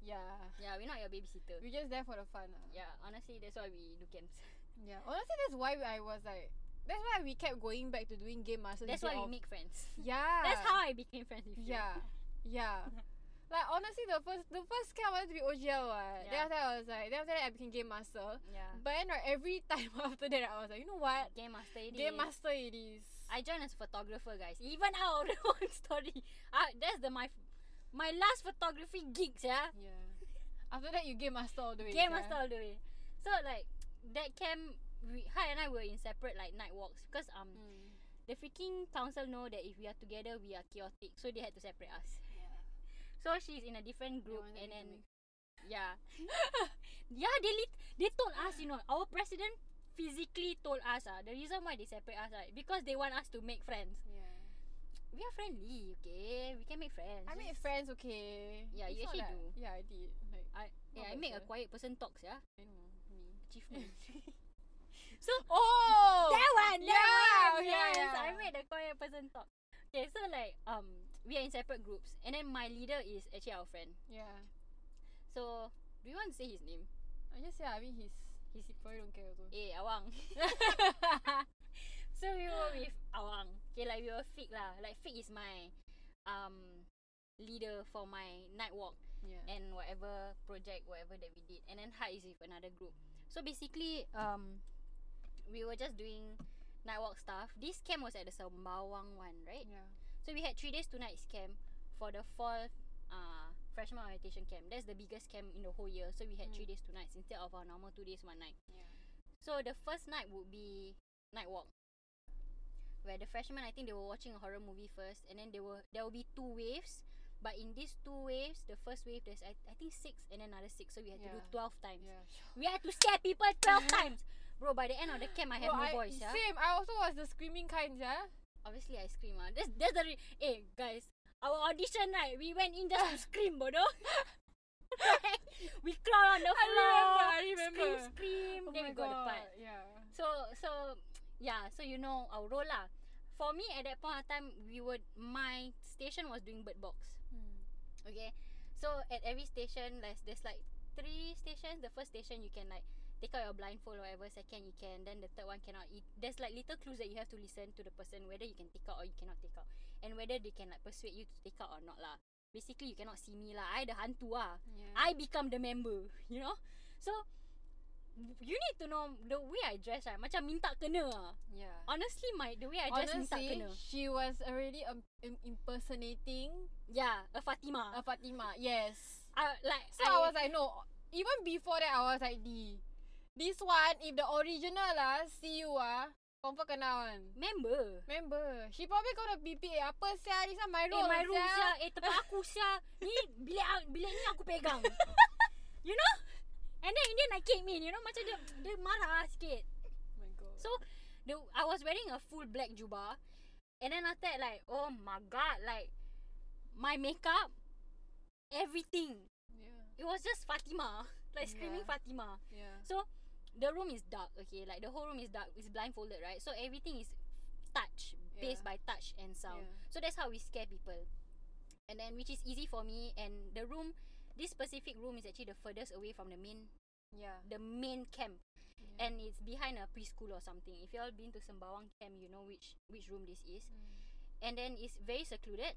yeah. Yeah, we're not your babysitter. We're just there for the fun. lah. Yeah, honestly, that's why we do camps. Yeah. Honestly, that's why I was like. That's why we kept going back to doing game masters. That's why we of- make friends. Yeah. That's how I became friends with you. Yeah. Yeah. like honestly, the first the first camp I wanted to be OGL. What? Then after I was like, then after that I became game master. Yeah. But then right, every time after that, I was like, you know what? Game master it Game is. master it is. I joined as photographer, guys. Even out of the whole story. Uh, that's the my my last photography gigs, yeah. yeah. After that, you game master all the way. Game sia. master all the way. So like that camp, we, Hai and I were in separate like night walks because um Mm. the freaking council know that if we are together we are chaotic, so they had to separate us. Yeah. So she's in a different group wanted and then yeah, yeah they lit, they told us you know our president physically told us ah the reason why they separate us right because they want us to make friends. Yeah. We are friendly, okay? We can make friends. I made friends, okay. Yeah, you It's not actually that- do. Yeah, I did. Like, I yeah, I make a quiet person talks, yeah. I know me. Achievement. so Oh, that one, that yeah, one, yeah, yes, yeah. I made the quiet person talk. Okay, so like um, we are in separate groups, and then my leader is actually our friend. Yeah. So do you want to say his name? I just yeah. I mean, he's he's he probably don't care also. Eh, Awang. so we were with Awang. Okay, like we were Fig lah. Like Fig is my um leader for my night walk. yeah. and whatever project whatever that we did and then Hard is with another group so basically um we were just doing night walk stuff this camp was at the Sembawang one right yeah. so we had 3 days 2 nights camp for the fall uh freshman orientation camp that's the biggest camp in the whole year so we had Mm. 3 days 2 nights instead of our normal 2 days 1 night Yeah. so the first night would be night walk where the freshmen I think they were watching a horror movie first and then they were there will be two waves but in these two waves the first wave there's I, I think six and another six so we had to do Yeah. 12 times Yeah. we had to scare people 12 times bro by the end of the camp I had Bro, no I- voice yeah Same. I also was the screaming kind, yeah. obviously I scream ah that's, that's the re- eh guys our audition right we went in just to scream bodoh we crawl on the I floor remember, I remember. scream scream Oh then we got the part God, Yeah. So so yeah, so you know our role lah. For me at that point of time, we would my station was doing bird box. Hmm. Okay, so at every station, there's there's like three stations. The first station you can like take out your blindfold or whatever. Second you can. Then the third one cannot. Eat. There's like little clues that you have to listen to the person whether you can take out or you cannot take out, and whether they can like persuade you to take out or not lah. Basically, you cannot see me lah. I the hantu ah. Yeah. I become the member, you know. So you need to know the way I dress right. Macam minta kena. ah. yeah. Honestly, my the way I dress minta Honestly, kena. she was already um, im- impersonating Yeah, a Fatima. a Fatima. Yes. I, like So I, was like, no. even before that I was like D. This one, if the original lah, see you ah, confirm kenal kan. Member. Remember, she probably gonna BP eh, apa sia, this one my Eh room my room sia Eh tempat aku sia Ni bilik bilik ni aku pegang You know And then Indian I came in You know Macam dia Dia marah sikit Oh my god. So the I was wearing a full black jubah And then after that like Oh my god Like My makeup Everything yeah, It was just Fatima Like screaming Yeah. Fatima yeah. So the room is dark, okay? Like the whole room is dark, it's blindfolded, right? So everything is touch, based by touch and sound. Yeah. So that's how we scare people. And then which is easy for me and the room this specific room is actually the furthest away from the main Yeah. the main camp. yeah. And it's behind a preschool or something. If you all been to Sembawang camp, you know which which room this is. Mm. And then it's very secluded.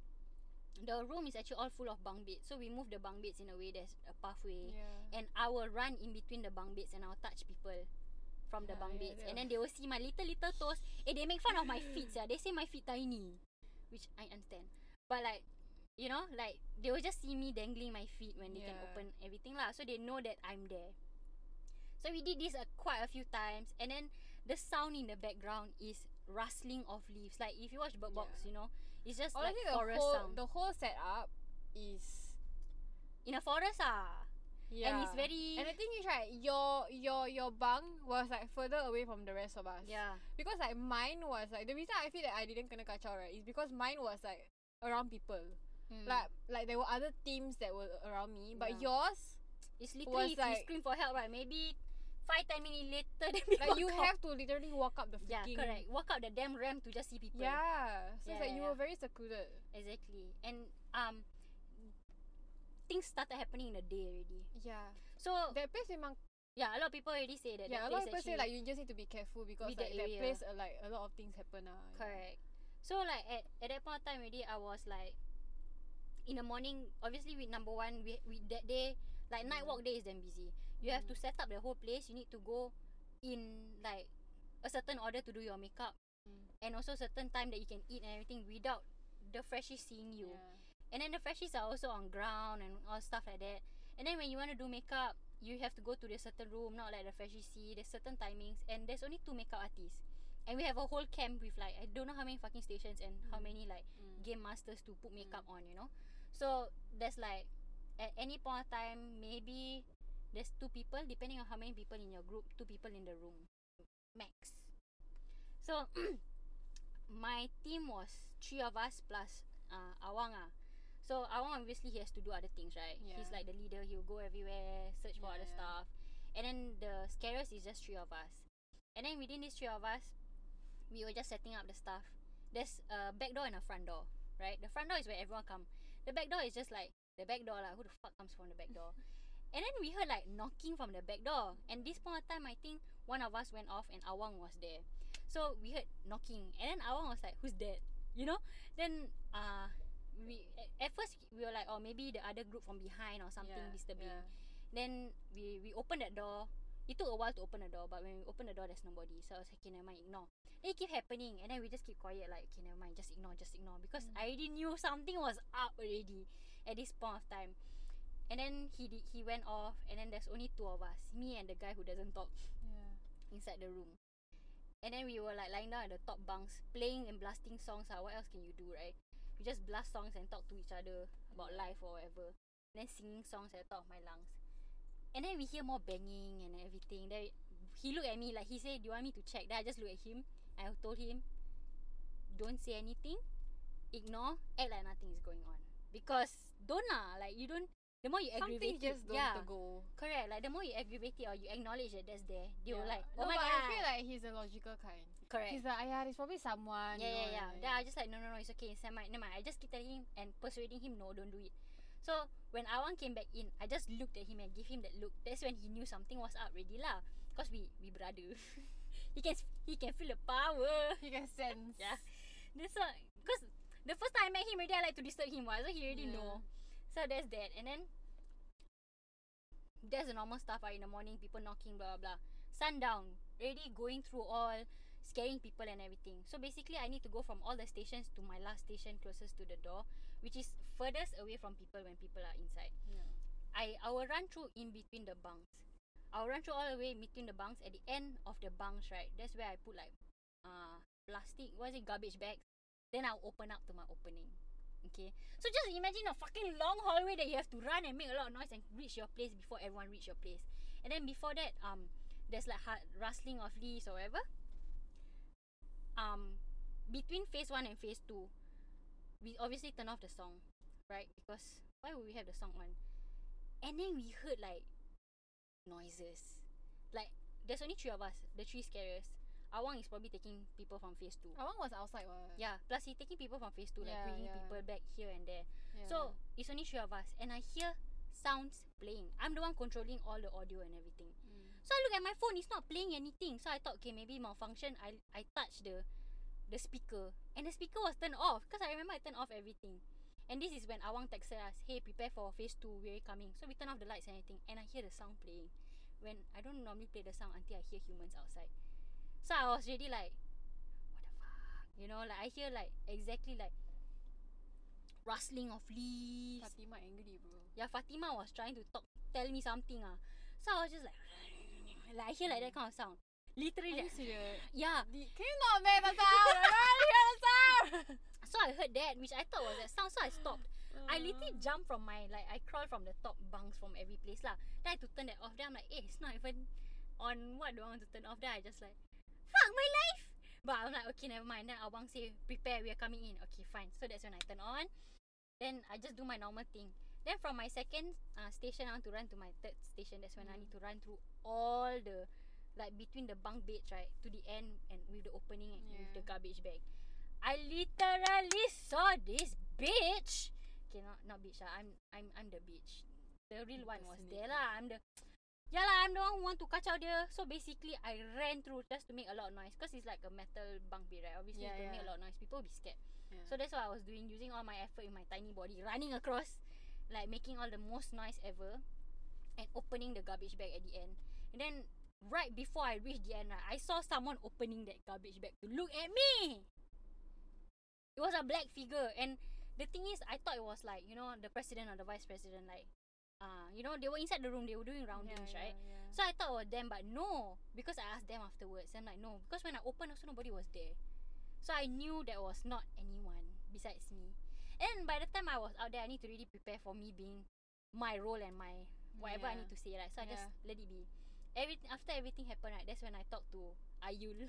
The room is actually all full of bunk beds. So we move the bunk beds in a way there's a pathway yeah. and I will run in between the bunk beds and I'll touch people from the Yeah, bunk beds. yeah. And then they will see my little little toes. Eh, they make fun of my feet, yeah. They say my feet tiny, which I understand. But like, you know, like they will just see me dangling my feet when they can Yeah. open everything lah. So they know that I'm there. So we did this uh, quite a few times, and then the sound in the background is rustling of leaves. Like if you watch Bird Box, Yeah. you know, it's just Honestly, like the forest whole sound the whole setup is in a forest ah. yeah. And it's very And the thing is right, your your your bunk was like further away from the rest of us. yeah. Because like mine was like the reason I feel that I didn't kena kacau right is because mine was like around people. Mm. Like like there were other teams that were around me, but Yeah. yours It's literally was if you scream for help, right? Maybe five ten minutes later, then we like you out. have to literally walk up the yeah, freaking correct. Walk out the damn ramp to just see people. Yeah. So Yeah, it's like yeah, you yeah. were very secluded. exactly. And um, things started happening in the day already. Yeah. So That place memang yeah, a lot of people already say that. yeah, that a lot of people say like you just need to be careful because like that that area. place uh, like a lot of things happen ah. Correct. So like at, at that point of time already I was like in the morning obviously with number one we we that day like night walk day is damn busy. You have to set up the whole place. You need to go in like a certain order to do your makeup Mm. and also certain time that you can eat and everything without the freshies seeing you. Yeah. And then the freshies are also on ground and all stuff like that. And then when you want to do makeup, you have to go to the certain room, not like the freshies see. There's certain timings, and there's only two makeup artists. And we have a whole camp with like I don't know how many fucking stations and how many like Mm. game masters to put makeup on, you know. So there's like at any point of time maybe there's two people depending on how many people in your group, two people in the room max. So my team was three of us plus uh, Awang ah. So Awang obviously he has to do other things, right? yeah. He's like the leader. He'll go everywhere, search for Yeah, other yeah. stuff. And then the scariest is just three of us. And then within these three of us, we were just setting up the stuff. There's a back door and a front door, right? The front door is where everyone come. The back door is just like the back door lah. Who the fuck comes from the back door? And then we heard like knocking from the back door. And this point of time, I think one of us went off and Awang was there. So we heard knocking, and then Awang was like, "Who's that?" You know. Then uh, we at- first we were like, "Oh, maybe the other group from behind or something yeah. disturbing." Yeah. Then we we opened that door. It took a while to open the door, but when we opened the door, there's nobody. So I was like, okay, never mind, ignore. Then it keep happening, and then we just keep quiet, like, okay, never mind, just ignore, just ignore, because Mm. I already knew something was up already at this point of time. And then he did, he went off, and then there's only two of us, me and the guy who doesn't talk Yeah. inside the room. And then we were like lying down at the top bunks, playing and blasting songs. Ah, what else can you do, right? We just blast songs and talk to each other about life or whatever. And then singing songs at the top of my lungs. And then we hear more banging and everything. Then he looked at me like he said, "Do you want me to check?" Then I just look at him. I told him, "Don't say anything. Ignore. Act like nothing is going on. Because don't lah. Like you don't. The more you Something aggravate just it, don't yeah, to go. correct. Like the more you aggravate it or you acknowledge that that's there, they will Yeah. like, no, "Oh my but god." I feel like he's a logical kind. correct. He's like, yeah, there's probably someone. Yeah, yeah, yeah. and Then I just like, no, no, no, it's okay. It's mind, never mind. I just keep telling him and persuading him, no, don't do it. So when Awang came back in, I just looked at him and gave him that look. That's when he knew something was up already lah. Cause we we brother. he can he can feel the power. He can sense. Yeah. That's why. Cause the first time I met him already, I like to disturb him. So he already Yeah. know. So there's that. And then there's the normal stuff. Ah, in the morning, people knocking, blah blah blah. Sundown, already going through all, scaring people and everything. So basically, I need to go from all the stations to my last station closest to the door, which is furthest away from people when people are inside. Yeah. I I will run through in between the bunks. I'll run through all the way between the bunks. At the end of the bunks, right, that's where I put like uh plastic, what is it, garbage bags. Then I'll open up to my opening. Okay. So just imagine a fucking long hallway that you have to run and make a lot of noise and reach your place before everyone reach your place. And then before that, um, there's like rustling of leaves or whatever. Um, between phase one and phase two, we obviously turn off the song, right? Because why would we have the song on? And then we heard like noises. Like there's only three of us, the three scariest. Awang is probably taking people from phase two. Awang was outside. What? Yeah, plus he taking people from phase two, like Yeah, bringing yeah. people back here and there. Yeah. So it's only three of us, and I hear sounds playing. I'm the one controlling all the audio and everything. Mm. So I look at my phone, it's not playing anything. So I thought, okay, maybe malfunction. I I touch the the speaker, and the speaker was turned off because I remember I turned off everything. And this is when Awang texted us, hey, prepare for phase two, we're coming. So we turn off the lights and everything, and I hear the sound playing. When I don't normally play the sound until I hear humans outside. So I was really like, what the fuck? You know, like I hear like exactly like rustling of leaves. Fatima angry, bro. Yeah, Fatima was trying to talk, tell me something ah. So I was just like, like I hear like that kind of sound. Literally, Are you like, serious? yeah. Di- Can you not make the sound? I hear the sound. So I heard that, which I thought was that sound. So I stopped. I literally Uh. jumped from my like I crawled from the top bunks from every place lah. Then I had to turn that off. Then I'm like, eh, it's not even on what do I want to turn off? Then I just like, fuck my life. But I'm like, okay, never mind. Then Abang say, prepare, we are coming in. Okay, fine. So that's when I turn on. Then I just do my normal thing. Then from my second uh, station, I want to run to my third station. That's when I Mm. need to run through all the like between the bunk beds, right, to the end and with the opening and with the Yeah. garbage bag. I literally saw this bitch. Okay, not not bitch lah. I'm I'm I'm the bitch. The real one was there lah. I'm the Yeah lah, I'm the one who want to kacau dia. So basically, I ran through just to make a lot of noise. Because it's like a metal bunk bed, right? Obviously, Yeah, it's to make a yeah. lot of noise. People will be scared. Yeah. So that's what I was doing. Using all my effort in my tiny body. Running across. Like making all the most noise ever. And opening the garbage bag at the end. And then, right before I reached the end, right, I saw someone opening that garbage bag to look at me. It was a black figure. And the thing is, I thought it was like, you know, the president or the vice president. Like, uh, you know, they were inside the room. They were doing roundings, right? Yeah. So I thought it was them, but no, because I asked them afterwards. I'm like, no, because when I opened, also nobody was there. So I knew that was not anyone besides me. And by the time I was out there, I need to really prepare for me being my role and my whatever I Yeah. need to say, right? So I just Yeah. let it be. Every after everything happened, right? That's when I talked to Ayul.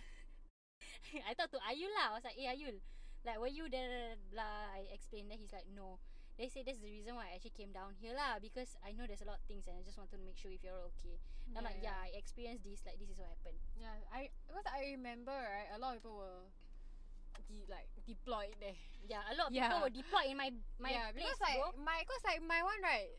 I talked to Ayul lah. I was like, hey Ayul, like were you there? Blah. I explained. Then he's like, no. They say that's the reason why I actually came down here lah because I know there's a lot of things and I just wanted to make sure if you're okay. And I'm like, yeah, I experienced this. Like this is what happened. Yeah, I because I remember right, a lot of people were de- like deployed there. Yeah, a lot of Yeah. people were deployed in my my yeah, place, because like bro. my because like my one right,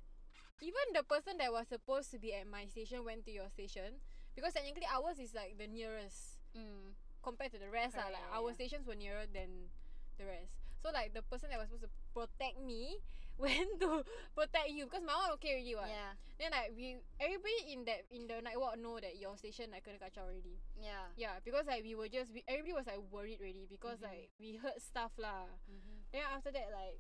even the person that was supposed to be at my station went to your station because technically ours is like the nearest Mm. compared to the rest lah. Correct, Like yeah, our yeah. stations were nearer than the rest. So like the person that was supposed to protect me went to protect you because my one okay already what. Yeah, Then like we everybody in that in the night walk know that your station like kena kacau already. yeah. Yeah, because like we were just we, everybody was like worried already because Mhm. like we heard stuff lah. Mm-hmm. Then after that like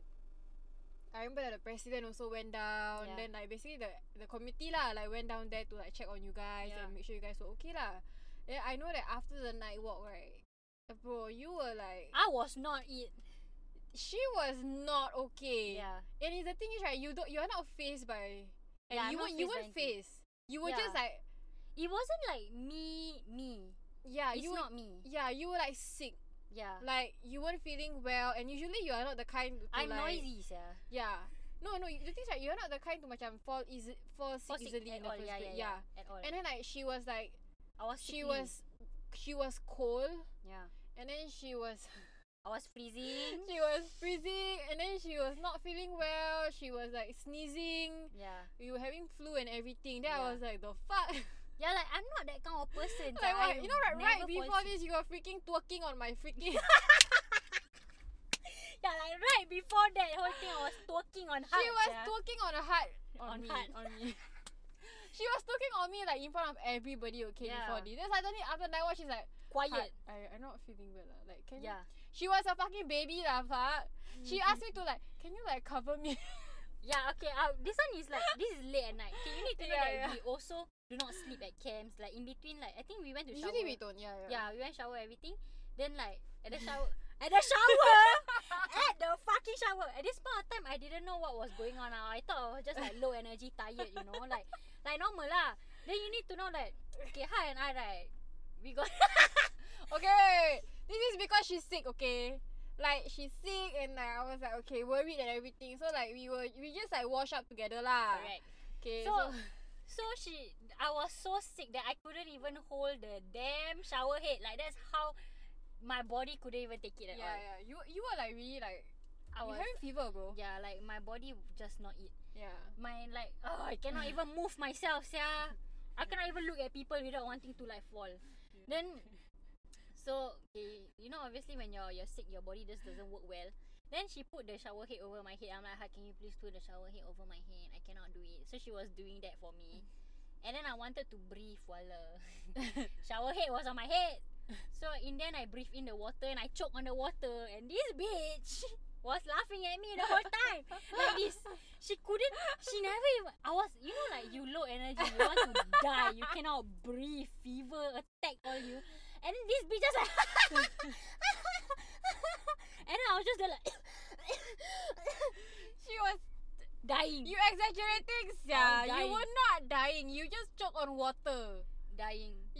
I remember that the president also went down. Yeah. Then like basically the the committee lah like went down there to like check on you guys Yeah. and make sure you guys were okay lah. Then I know that after the night walk right, bro, you were like I was not it. She was not okay. Yeah. And the thing is right, you don't you're not faced by and Yeah, you weren't you weren't faced. You were Yeah. just like It wasn't like me, me. yeah, it's you were, not me. yeah, you were like sick. Yeah. Like you weren't feeling well and usually you are not the kind to I'm like, noisy, yeah. Yeah. No, no. The thing is, right, you're not the kind to macam fall easy, fall sick For sick easily at in the all, first yeah, place. yeah, yeah, At all. And then like she was like, I was she sickly. was, she was cold, Yeah. and then she was, I was freezing. she was freezing, and then she was not feeling well. She was like sneezing. yeah. We were having flu and everything. Then Yeah. I was like, the fuck. Yeah, like I'm not that kind of person. like what? You know, right, right before this, you were freaking twerking on my freaking. Yeah, like right before that whole thing, I was twerking on her. she was sia. twerking on a heart. On me, heart. on me. she was twerking on me like in front of everybody. Okay, Yeah. before this. Then suddenly after night watch, she's like, quiet. I I'm not feeling well. Ah. Like can you? She was a fucking baby lah, fuck. She Mm-hmm. asked me to like, can you like cover me? Yeah, okay. Uh, this one is like this is late at night. Okay, you need to know Yeah, that yeah. we also do not sleep at camps. Like in between, like I think we went to shower. Usually we don't. Yeah, yeah. Yeah, we went shower everything. Then like at the shower, at the shower, at the fucking shower. At this point of time, I didn't know what was going on. Now I thought I was just like low energy, tired. You know, like like normal lah. Then you need to know that okay, hi and I right, we got Okay, this is because she's sick. Okay, like she's sick, and like I was like okay, worried and everything. So like we were we just like wash up together lah. correct. Okay. So, so she, I was so sick that I couldn't even hold the damn shower head. Like that's how my body couldn't even take it at yeah, all. yeah. You you were like really like I you was, having fever, bro. yeah, like my body just not eat. Yeah. My like, oh, I cannot even move myself, yeah. I cannot even look at people without wanting to like fall. Then, so okay, you know, obviously when you're you're sick, your body just doesn't work well. Then she put the shower head over my head. I'm like, "Hi, can you please put the shower head over my head? I cannot do it. So she was doing that for me. And then I wanted to breathe while the shower head was on my head. So in then I breathed in the water and I choked on the water. And this bitch was laughing at me the whole time. like this. She couldn't, she never even, I was, you know, like you low energy, you want to die, you cannot breathe, fever attack all you. And then this bitch just like, and then I was just there like, She was. dying, You exaggerating, yeah. You dying. were not dying. You just choke on water. dying.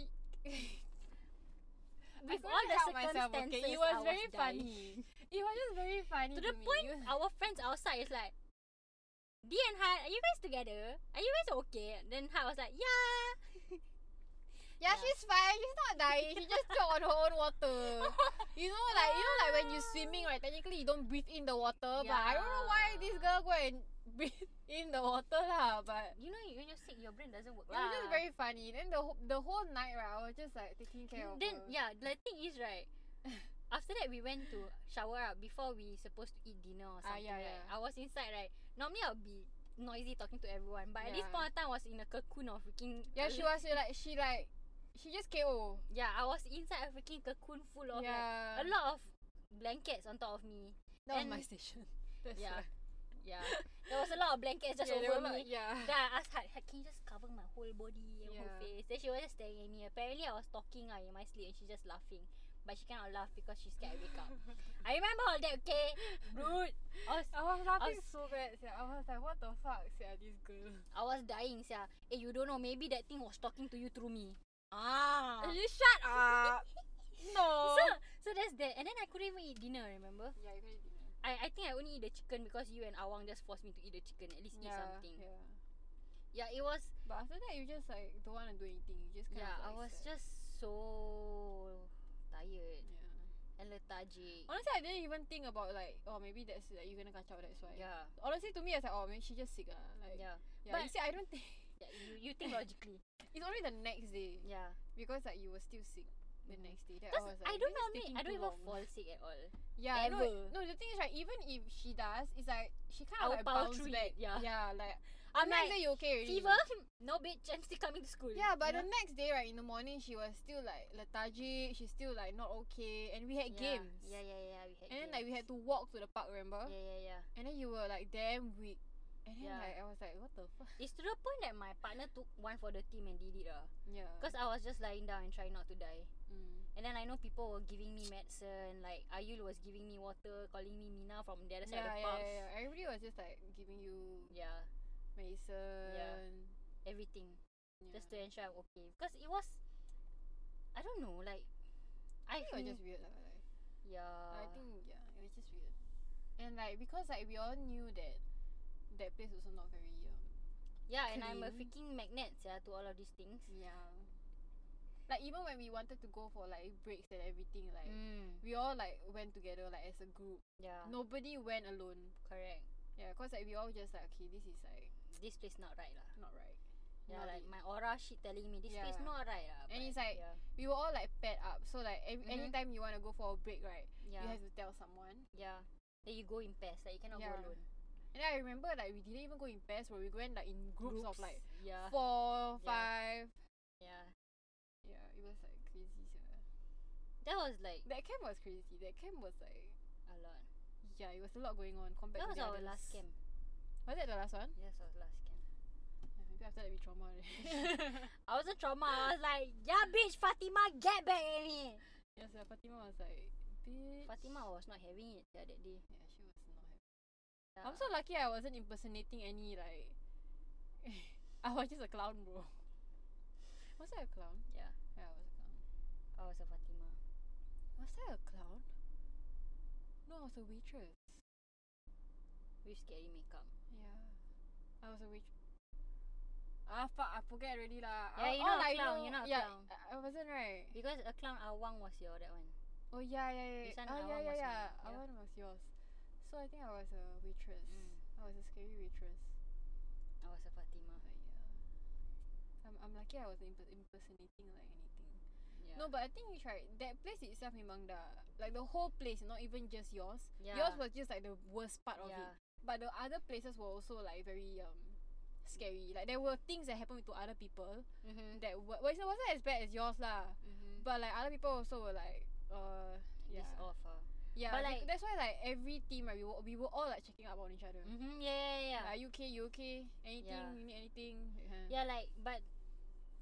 With all the help myself, circumstances, okay? It was I very dying. funny. It was just very funny To the me. point, You- our friends outside is like, D and Han, are you guys together? Are you guys okay? Then Han was like, yeah. Yeah, Yeah. she's fine. She's not dying. She just choked on her own water. You know, like you know, like when you swimming, right? Technically, you don't breathe in the water. But I don't know why this Yeah. girl go and breathe in the water lah. But You know, when you're sick, your brain doesn't work. it was just lah. very funny. Then the the whole night, right? I was just like taking care of Then her. yeah, the thing is right. After that, we went to shower up before we supposed to eat dinner or Ah, something. yeah, right? yeah. I was inside right. Normally I'll be noisy talking to everyone, but at this Yeah. point of time I was in a cocoon of freaking. Yeah, she was like she like she just KO. Yeah, I was inside a freaking cocoon full of like, yeah, a lot of blankets on top of me. That was and- my station. That's Yeah. Yeah, there was a lot of blankets just yeah, over me. like- yeah. Then I asked her, "Hey, can you just cover my whole body and whole Yeah. face? Then she was just staring at me. Apparently, I was talking uh, in my sleep and she's just laughing. But she cannot laugh because she's scared I wake up. I remember all that, okay? Dude, I was, I was laughing was- so bad. sia. I was like, what the fuck, sia, this girl. I was dying, sia. Eh, you don't know, maybe that thing was talking to you through me. Ah. You shut up. no. So, so that's that. And then I couldn't even eat dinner, remember? yeah, you can eat dinner. I, I think I only eat the chicken because you and Awang just forced me to eat the chicken. At least eat something. Yeah. Yeah, it was But after that, you just like don't want to do anything. You just kind yeah, of. I like, was sad. just so tired Yeah. and lethargic. Honestly, I didn't even think about like, oh, maybe that's like you're gonna catch up. That's why. Yeah. Honestly, to me, it's like, oh, maybe she just sick. Ah, like. Yeah. Yeah. But- you see, I don't think yeah you, you think logically. it's only the next day Yeah. because like you were still sick the Mhm. next day. Because I was I, don't know me. I don't even long. fall sick at all. Yeah, no, Ever. no. The thing is, right, even if she does, it's like she kind of like bounce through back. it, yeah. yeah. Like I'm the next like, day you okay already. Fever? no bitch, I'm still coming to school. Yeah, but you the next day, right, in the morning, she was still like lethargic. She's still like not okay, and we had yeah. games. Yeah, yeah, yeah. We had And then like we had to walk to the park, remember? Yeah, yeah, yeah. And then you were like damn weak. And then Yeah. like I was like, what the fuck? It's to the point that my partner took one for the team and did it. Uh. Yeah. Because I was just lying down and trying not to die. mm. And then I know people were giving me medicine, like Ayul was giving me water, calling me Mina from the other side yeah, of the yeah, pump. yeah, yeah. Everybody was just like giving you Yeah, medicine. Yeah everything. Yeah. Just to ensure I'm okay. Because it was, I don't know, like, I I, think it was just weird lah. Like, yeah. I think yeah, it was just weird. And like because like we all knew that that place also not very um yeah, and I'm a freaking magnet, yeah, to all of these things. yeah. Like even when we wanted to go for like breaks and everything, like Mm, we all like went together like as a group. yeah, Nobody went alone. correct. Yeah, cause like we all just like okay, this is like This place not right lah. not right. Yeah, Not like it. my aura shit telling me this place not right lah. And it's like- yeah, We were all like paired up, so like every, Mhm. anytime you want to go for a break, right, yeah, you have to tell someone. yeah. Then you go in pairs, like you cannot Yeah. go alone. And then I remember like we didn't even go in pairs, but we went like in groups, of like yeah, four, Yeah. five. yeah. Yeah, it was like crazy. sia. That was like That camp was crazy. That camp was like a lot. yeah, it was a lot going on compared That to was the our others. last camp. Was that the last one? Yes, was last camp. Yeah, maybe after that we trauma. I wasn't trauma. I was like, yeah, bitch, Fatima, get back me. yes, yeah, Fatima was like, bitch. Fatima was not having it yeah, that day. Yeah, she was. I'm so lucky I wasn't impersonating any like. I was just a clown, bro. Was I a clown? Yeah, Yeah, I was a clown. I was a Fatima. Was I a clown? No, I was a waitress. With scary makeup. Yeah, I was a waitress. Ah fuck, I forget already lah. Yeah, I- you're not all a clown, know- you're not a yeah, clown. I- wasn't right. Because a clown Awang was your that one. Oh yeah, yeah, yeah. This one oh yeah, Awang yeah, yeah. mine, yeah. Awan was yours. So I think I was a waitress. Mm. I was a scary waitress. I was a Fatima. But yeah, I'm I'm lucky I was imp- impersonating like anything. Yeah. No, but I think you right. That place itself memang dah like the whole place, not even just yours. yeah. Yours was just like the worst part of it. yeah. But the other places were also like very um scary. Like there were things that happened to other people Mm-hmm. that were well, it wasn't as bad as yours lah. mm-hmm. But like other people also were like uh yeah. This off. Yeah, But, like- that's why like every team right, we were we were all like checking up on each other. Mm-hmm. Yeah, yeah, yeah. Like, are you okay? You okay? Anything? Yeah. You need anything? Yeah. Yeah, like, but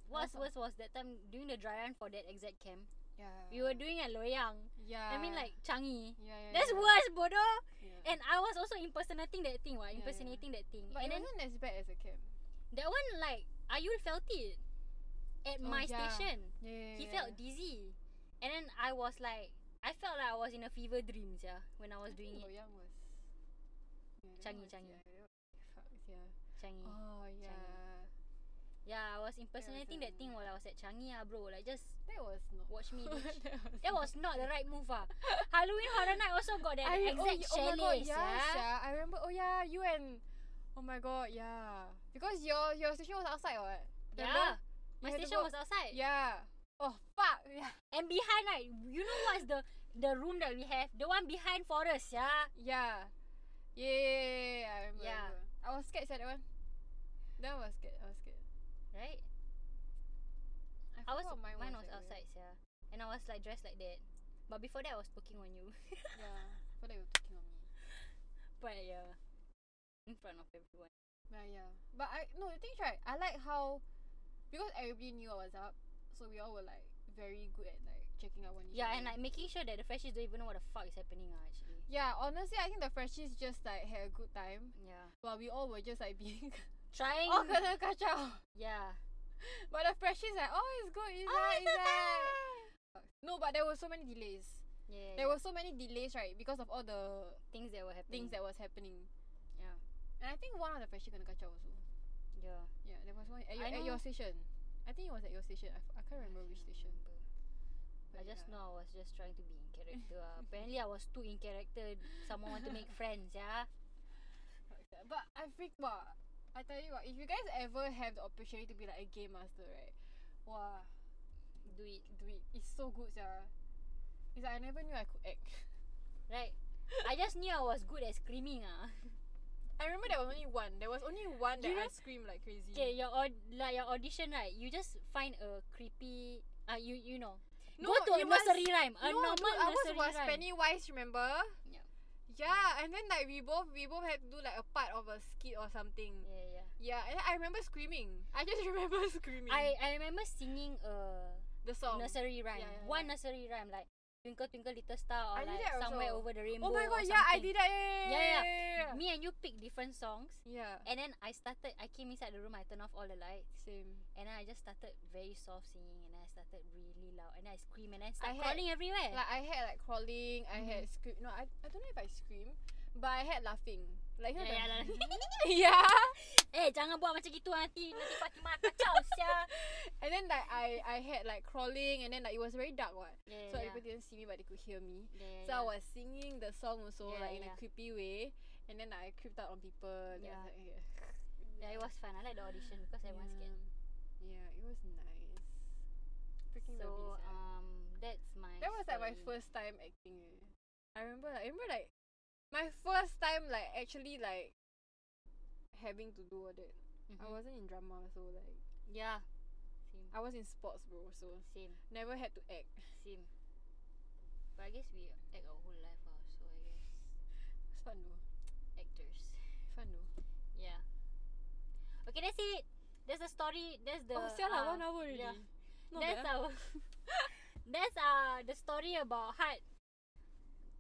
what's worse was that time during the dry run for that exact camp, Yeah. we were doing at Loyang. Yeah. I mean, like Changi. Yeah, yeah. That's yeah. worse, bodoh. Yeah. And I was also impersonating that thing, what? Impersonating that thing. but and it then wasn't as bad as a camp. that one, like, Ayul felt it at Oh, my station. Yeah. yeah, He felt dizzy, and then I was like, I felt like I was in a fever dream, yeah, when I was I doing it. Was. Yeah, that Changi, was- Changi. Yeah, that was- fuck, yeah. Changi. Oh yeah. Yeah, I was impersonating that um, thing while I was at Changi, ah, bro. Like, just That was not. Watch me, bitch. that was. that was not the right move, ah. Halloween Horror Night also got that I, exact oh, y- oh my god, chalet, yeah, yeah. sia. I remember. Oh yeah, you and. Oh my god, yeah. Because your your station was outside, what? Yeah. My station was outside. Yeah. Oh fuck. Yeah. And behind, right, you know what's the the room that we have? The one behind forest, yeah. Yeah. Yeah, yeah, yeah, I remember. Yeah. I, remember. I was scared, sia, that one. That was scared. I was scared. Right? I, I was mine, mine, was where. outside, yeah. And I was like dressed like that. But before that I was poking on you. Yeah. I thought they were talking on me. but yeah. In front of everyone. Yeah, yeah. But I no the thing is right. I like how because everybody knew I was up, so we all were like very good at like checking up on each Yeah, other. and like making sure that the freshies don't even know what the fuck is happening ah, actually. yeah, honestly, I think the freshies just like had a good time, Yeah. while we all were just like being Trying oh kena kacau. Yeah. But the freshies like oh it's good, it's Oh, right, it's. No, but there were so many delays. Yeah. There yeah. were so many delays, right? Because of all the things that were happening. things that was happening. Yeah. And I think one of the freshies kena kacau also. Yeah. Yeah, there was one at your, at your station. I think it was at your station. I, I can't remember which station. remember. But I just yeah. know I was just trying to be in character. ah. Apparently I was too in character. Someone want to make friends, yeah. But I freak wow. I tell you what, if you guys ever have the opportunity to be like a game master, right? Wow, Do it. do it. It's so good, Sarah. It's like I never knew I could act. Right. I just knew I was good at screaming ah. I remember there was only one. There was only one that You I know- screamed like crazy. Okay, your aud- like your audition right, you just find a creepy uh you you know. No, go to a was- nursery rhyme. A no, normal dude, ours nursery was rhyme. Pennywise. Remember? Yeah. Yeah, and then like we both we both had to do like a part of a skit or something. Yeah, yeah. Yeah, and I remember screaming. I just remember screaming. I I remember singing a the song. nursery rhyme. Yeah, yeah, One yeah. nursery rhyme like Twinkle Twinkle Little Star or I like somewhere also. over the rainbow. Oh my god, yeah, I did that. Yeah, Yeah, yeah. yeah. Me and you pick different songs. Yeah. And then I started I came inside the room, I turned off all the lights. Same. And then I just started very soft singing and then I started really loud and then I scream and then I start had- crawling everywhere. Like I had like crawling, I had Mhm. scream. No, I, I don't know if I scream, but I had laughing. Like you know Yeah, the- yeah, yeah. eh jangan buat macam gitu nanti nanti Fatimah kacau sia. And then like I I had like crawling, and then like it was very dark, what. Yeah, so yeah. everybody didn't see me, but they could hear me. Yeah, So I yeah. was singing the song also Yeah, like in a yeah. creepy way, and then I creeped out on people. Yeah. like, yeah. Yeah, it was fun. I like the audition because everyone's scared. Yeah, it was nice. Freaking love So it. sia. um, that's my. that was like my story. first time acting. eh. I remember like I remember like my first time like actually like having to do all that. I Mhm. wasn't in drama so like Yeah. Same. I was in sports bro so Same. never had to act. Same. But I guess we act our whole life, ah. So I guess It's fun though. actors. Fun though. Okay, that's it. That's the story. That's the. oh, uh, one hour already. yeah. Not that's bad, our. that's uh the story about Hart.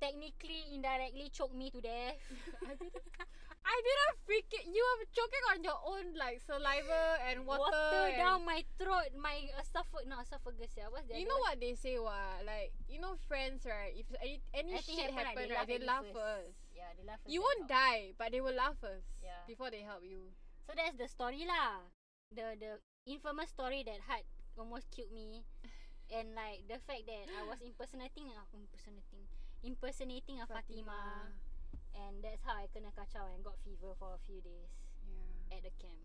Technically, indirectly choke me to death. I didn't. I didn't freaking. You were choking on your own like saliva and water. Water and- down my throat, my esophagus, not esophagus. Yeah, what's the You know one? what they say? What like you know friends right? If any any Anything shit happen, happen, right, right, they laugh first. Yeah, they laugh first. You won't die, but they will laugh first. Yeah. Before they help you. So that's the story lah. The the infamous story that Hart almost killed me. And like the fact that I was impersonating uh, impersonating impersonating a Fatima. And that's how I kena kacau and got fever for a few days Yeah. at the camp.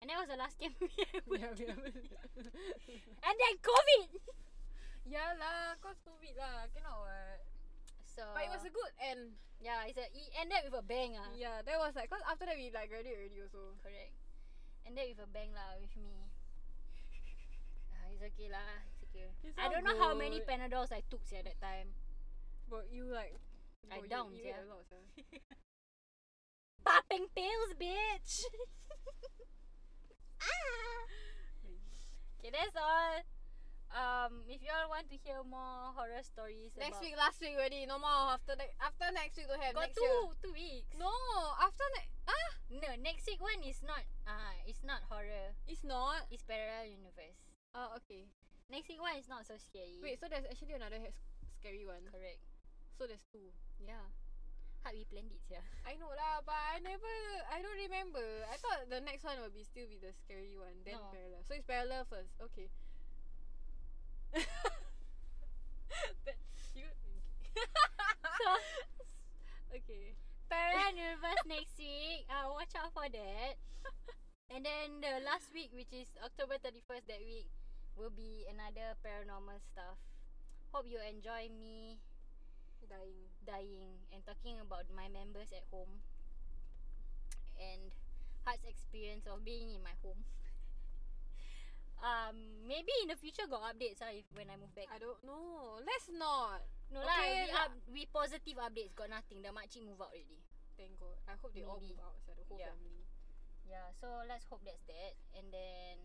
And that was the last camp we ever yeah, did. yeah. And then COVID. yeah lah, cause COVID lah, cannot what. So But it was a good end. yeah, it's a it ended with a bang ah. Yeah, that was like cause after that we like graduate already also. Correct. Ended with a bang lah with me. Ah, it's okay lah. It's okay. It's I don't know how many good. Panadols I took sia that time. But you like I bro, you- you, ate a lot. Popping pills, bitch. ah. Okay, that's all. Um, if you all want to hear more horror stories, Next week, last week already. No more after ne- after next week to have got next two year. two weeks. No, after next ah, no, next week one is not ah, it's not horror. it's not. It's parallel universe. Oh, okay. Next week one is not so scary. Wait, so there's actually another scary one. correct. So there's two. Yeah. How we planned it, yeah. I know lah, but I never. I don't remember. I thought the next one would be still be the scary one, then No. parallel. So it's parallel first. Okay. But you. So okay. parallel next week. Uh, watch out for that. And then the last week, which is October 31st, that week, will be another paranormal stuff. Hope you enjoy me Dying. dying and talking about my members at home and Heart's experience of being in my home. um, maybe in the future got updates uh, if when I move back. I don't know. Let's not. No Okay, lah, we, lah. up, we positive updates got nothing. The makcik move out already. Thank God. I hope they all Maybe. move out. So the whole Yeah. family. Yeah, so let's hope that's that. And then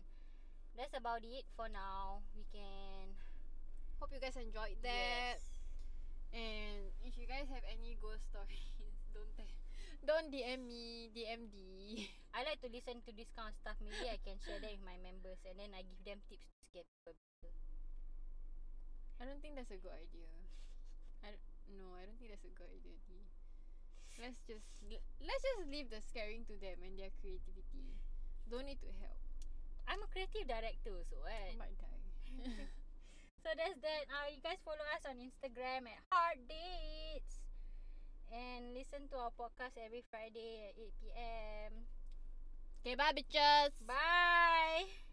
that's about it for now. We can Hope you guys enjoyed that. Yes. And if you guys have any ghost stories, don't don't DM me, DM D. I like to listen to this kind of stuff. Maybe I can share that with my members and then I give them tips to scare people. I don't think that's a good idea. I don't, no, I don't think that's a good idea. D. Let's just let's just leave the scaring to them and their creativity. Don't need to help. I'm a creative director, so I might die. So that's that. Uh, you guys follow us on Instagram at Hard Dates. And listen to our podcast every Friday at 8 p.m. okay, bye bitches. Bye.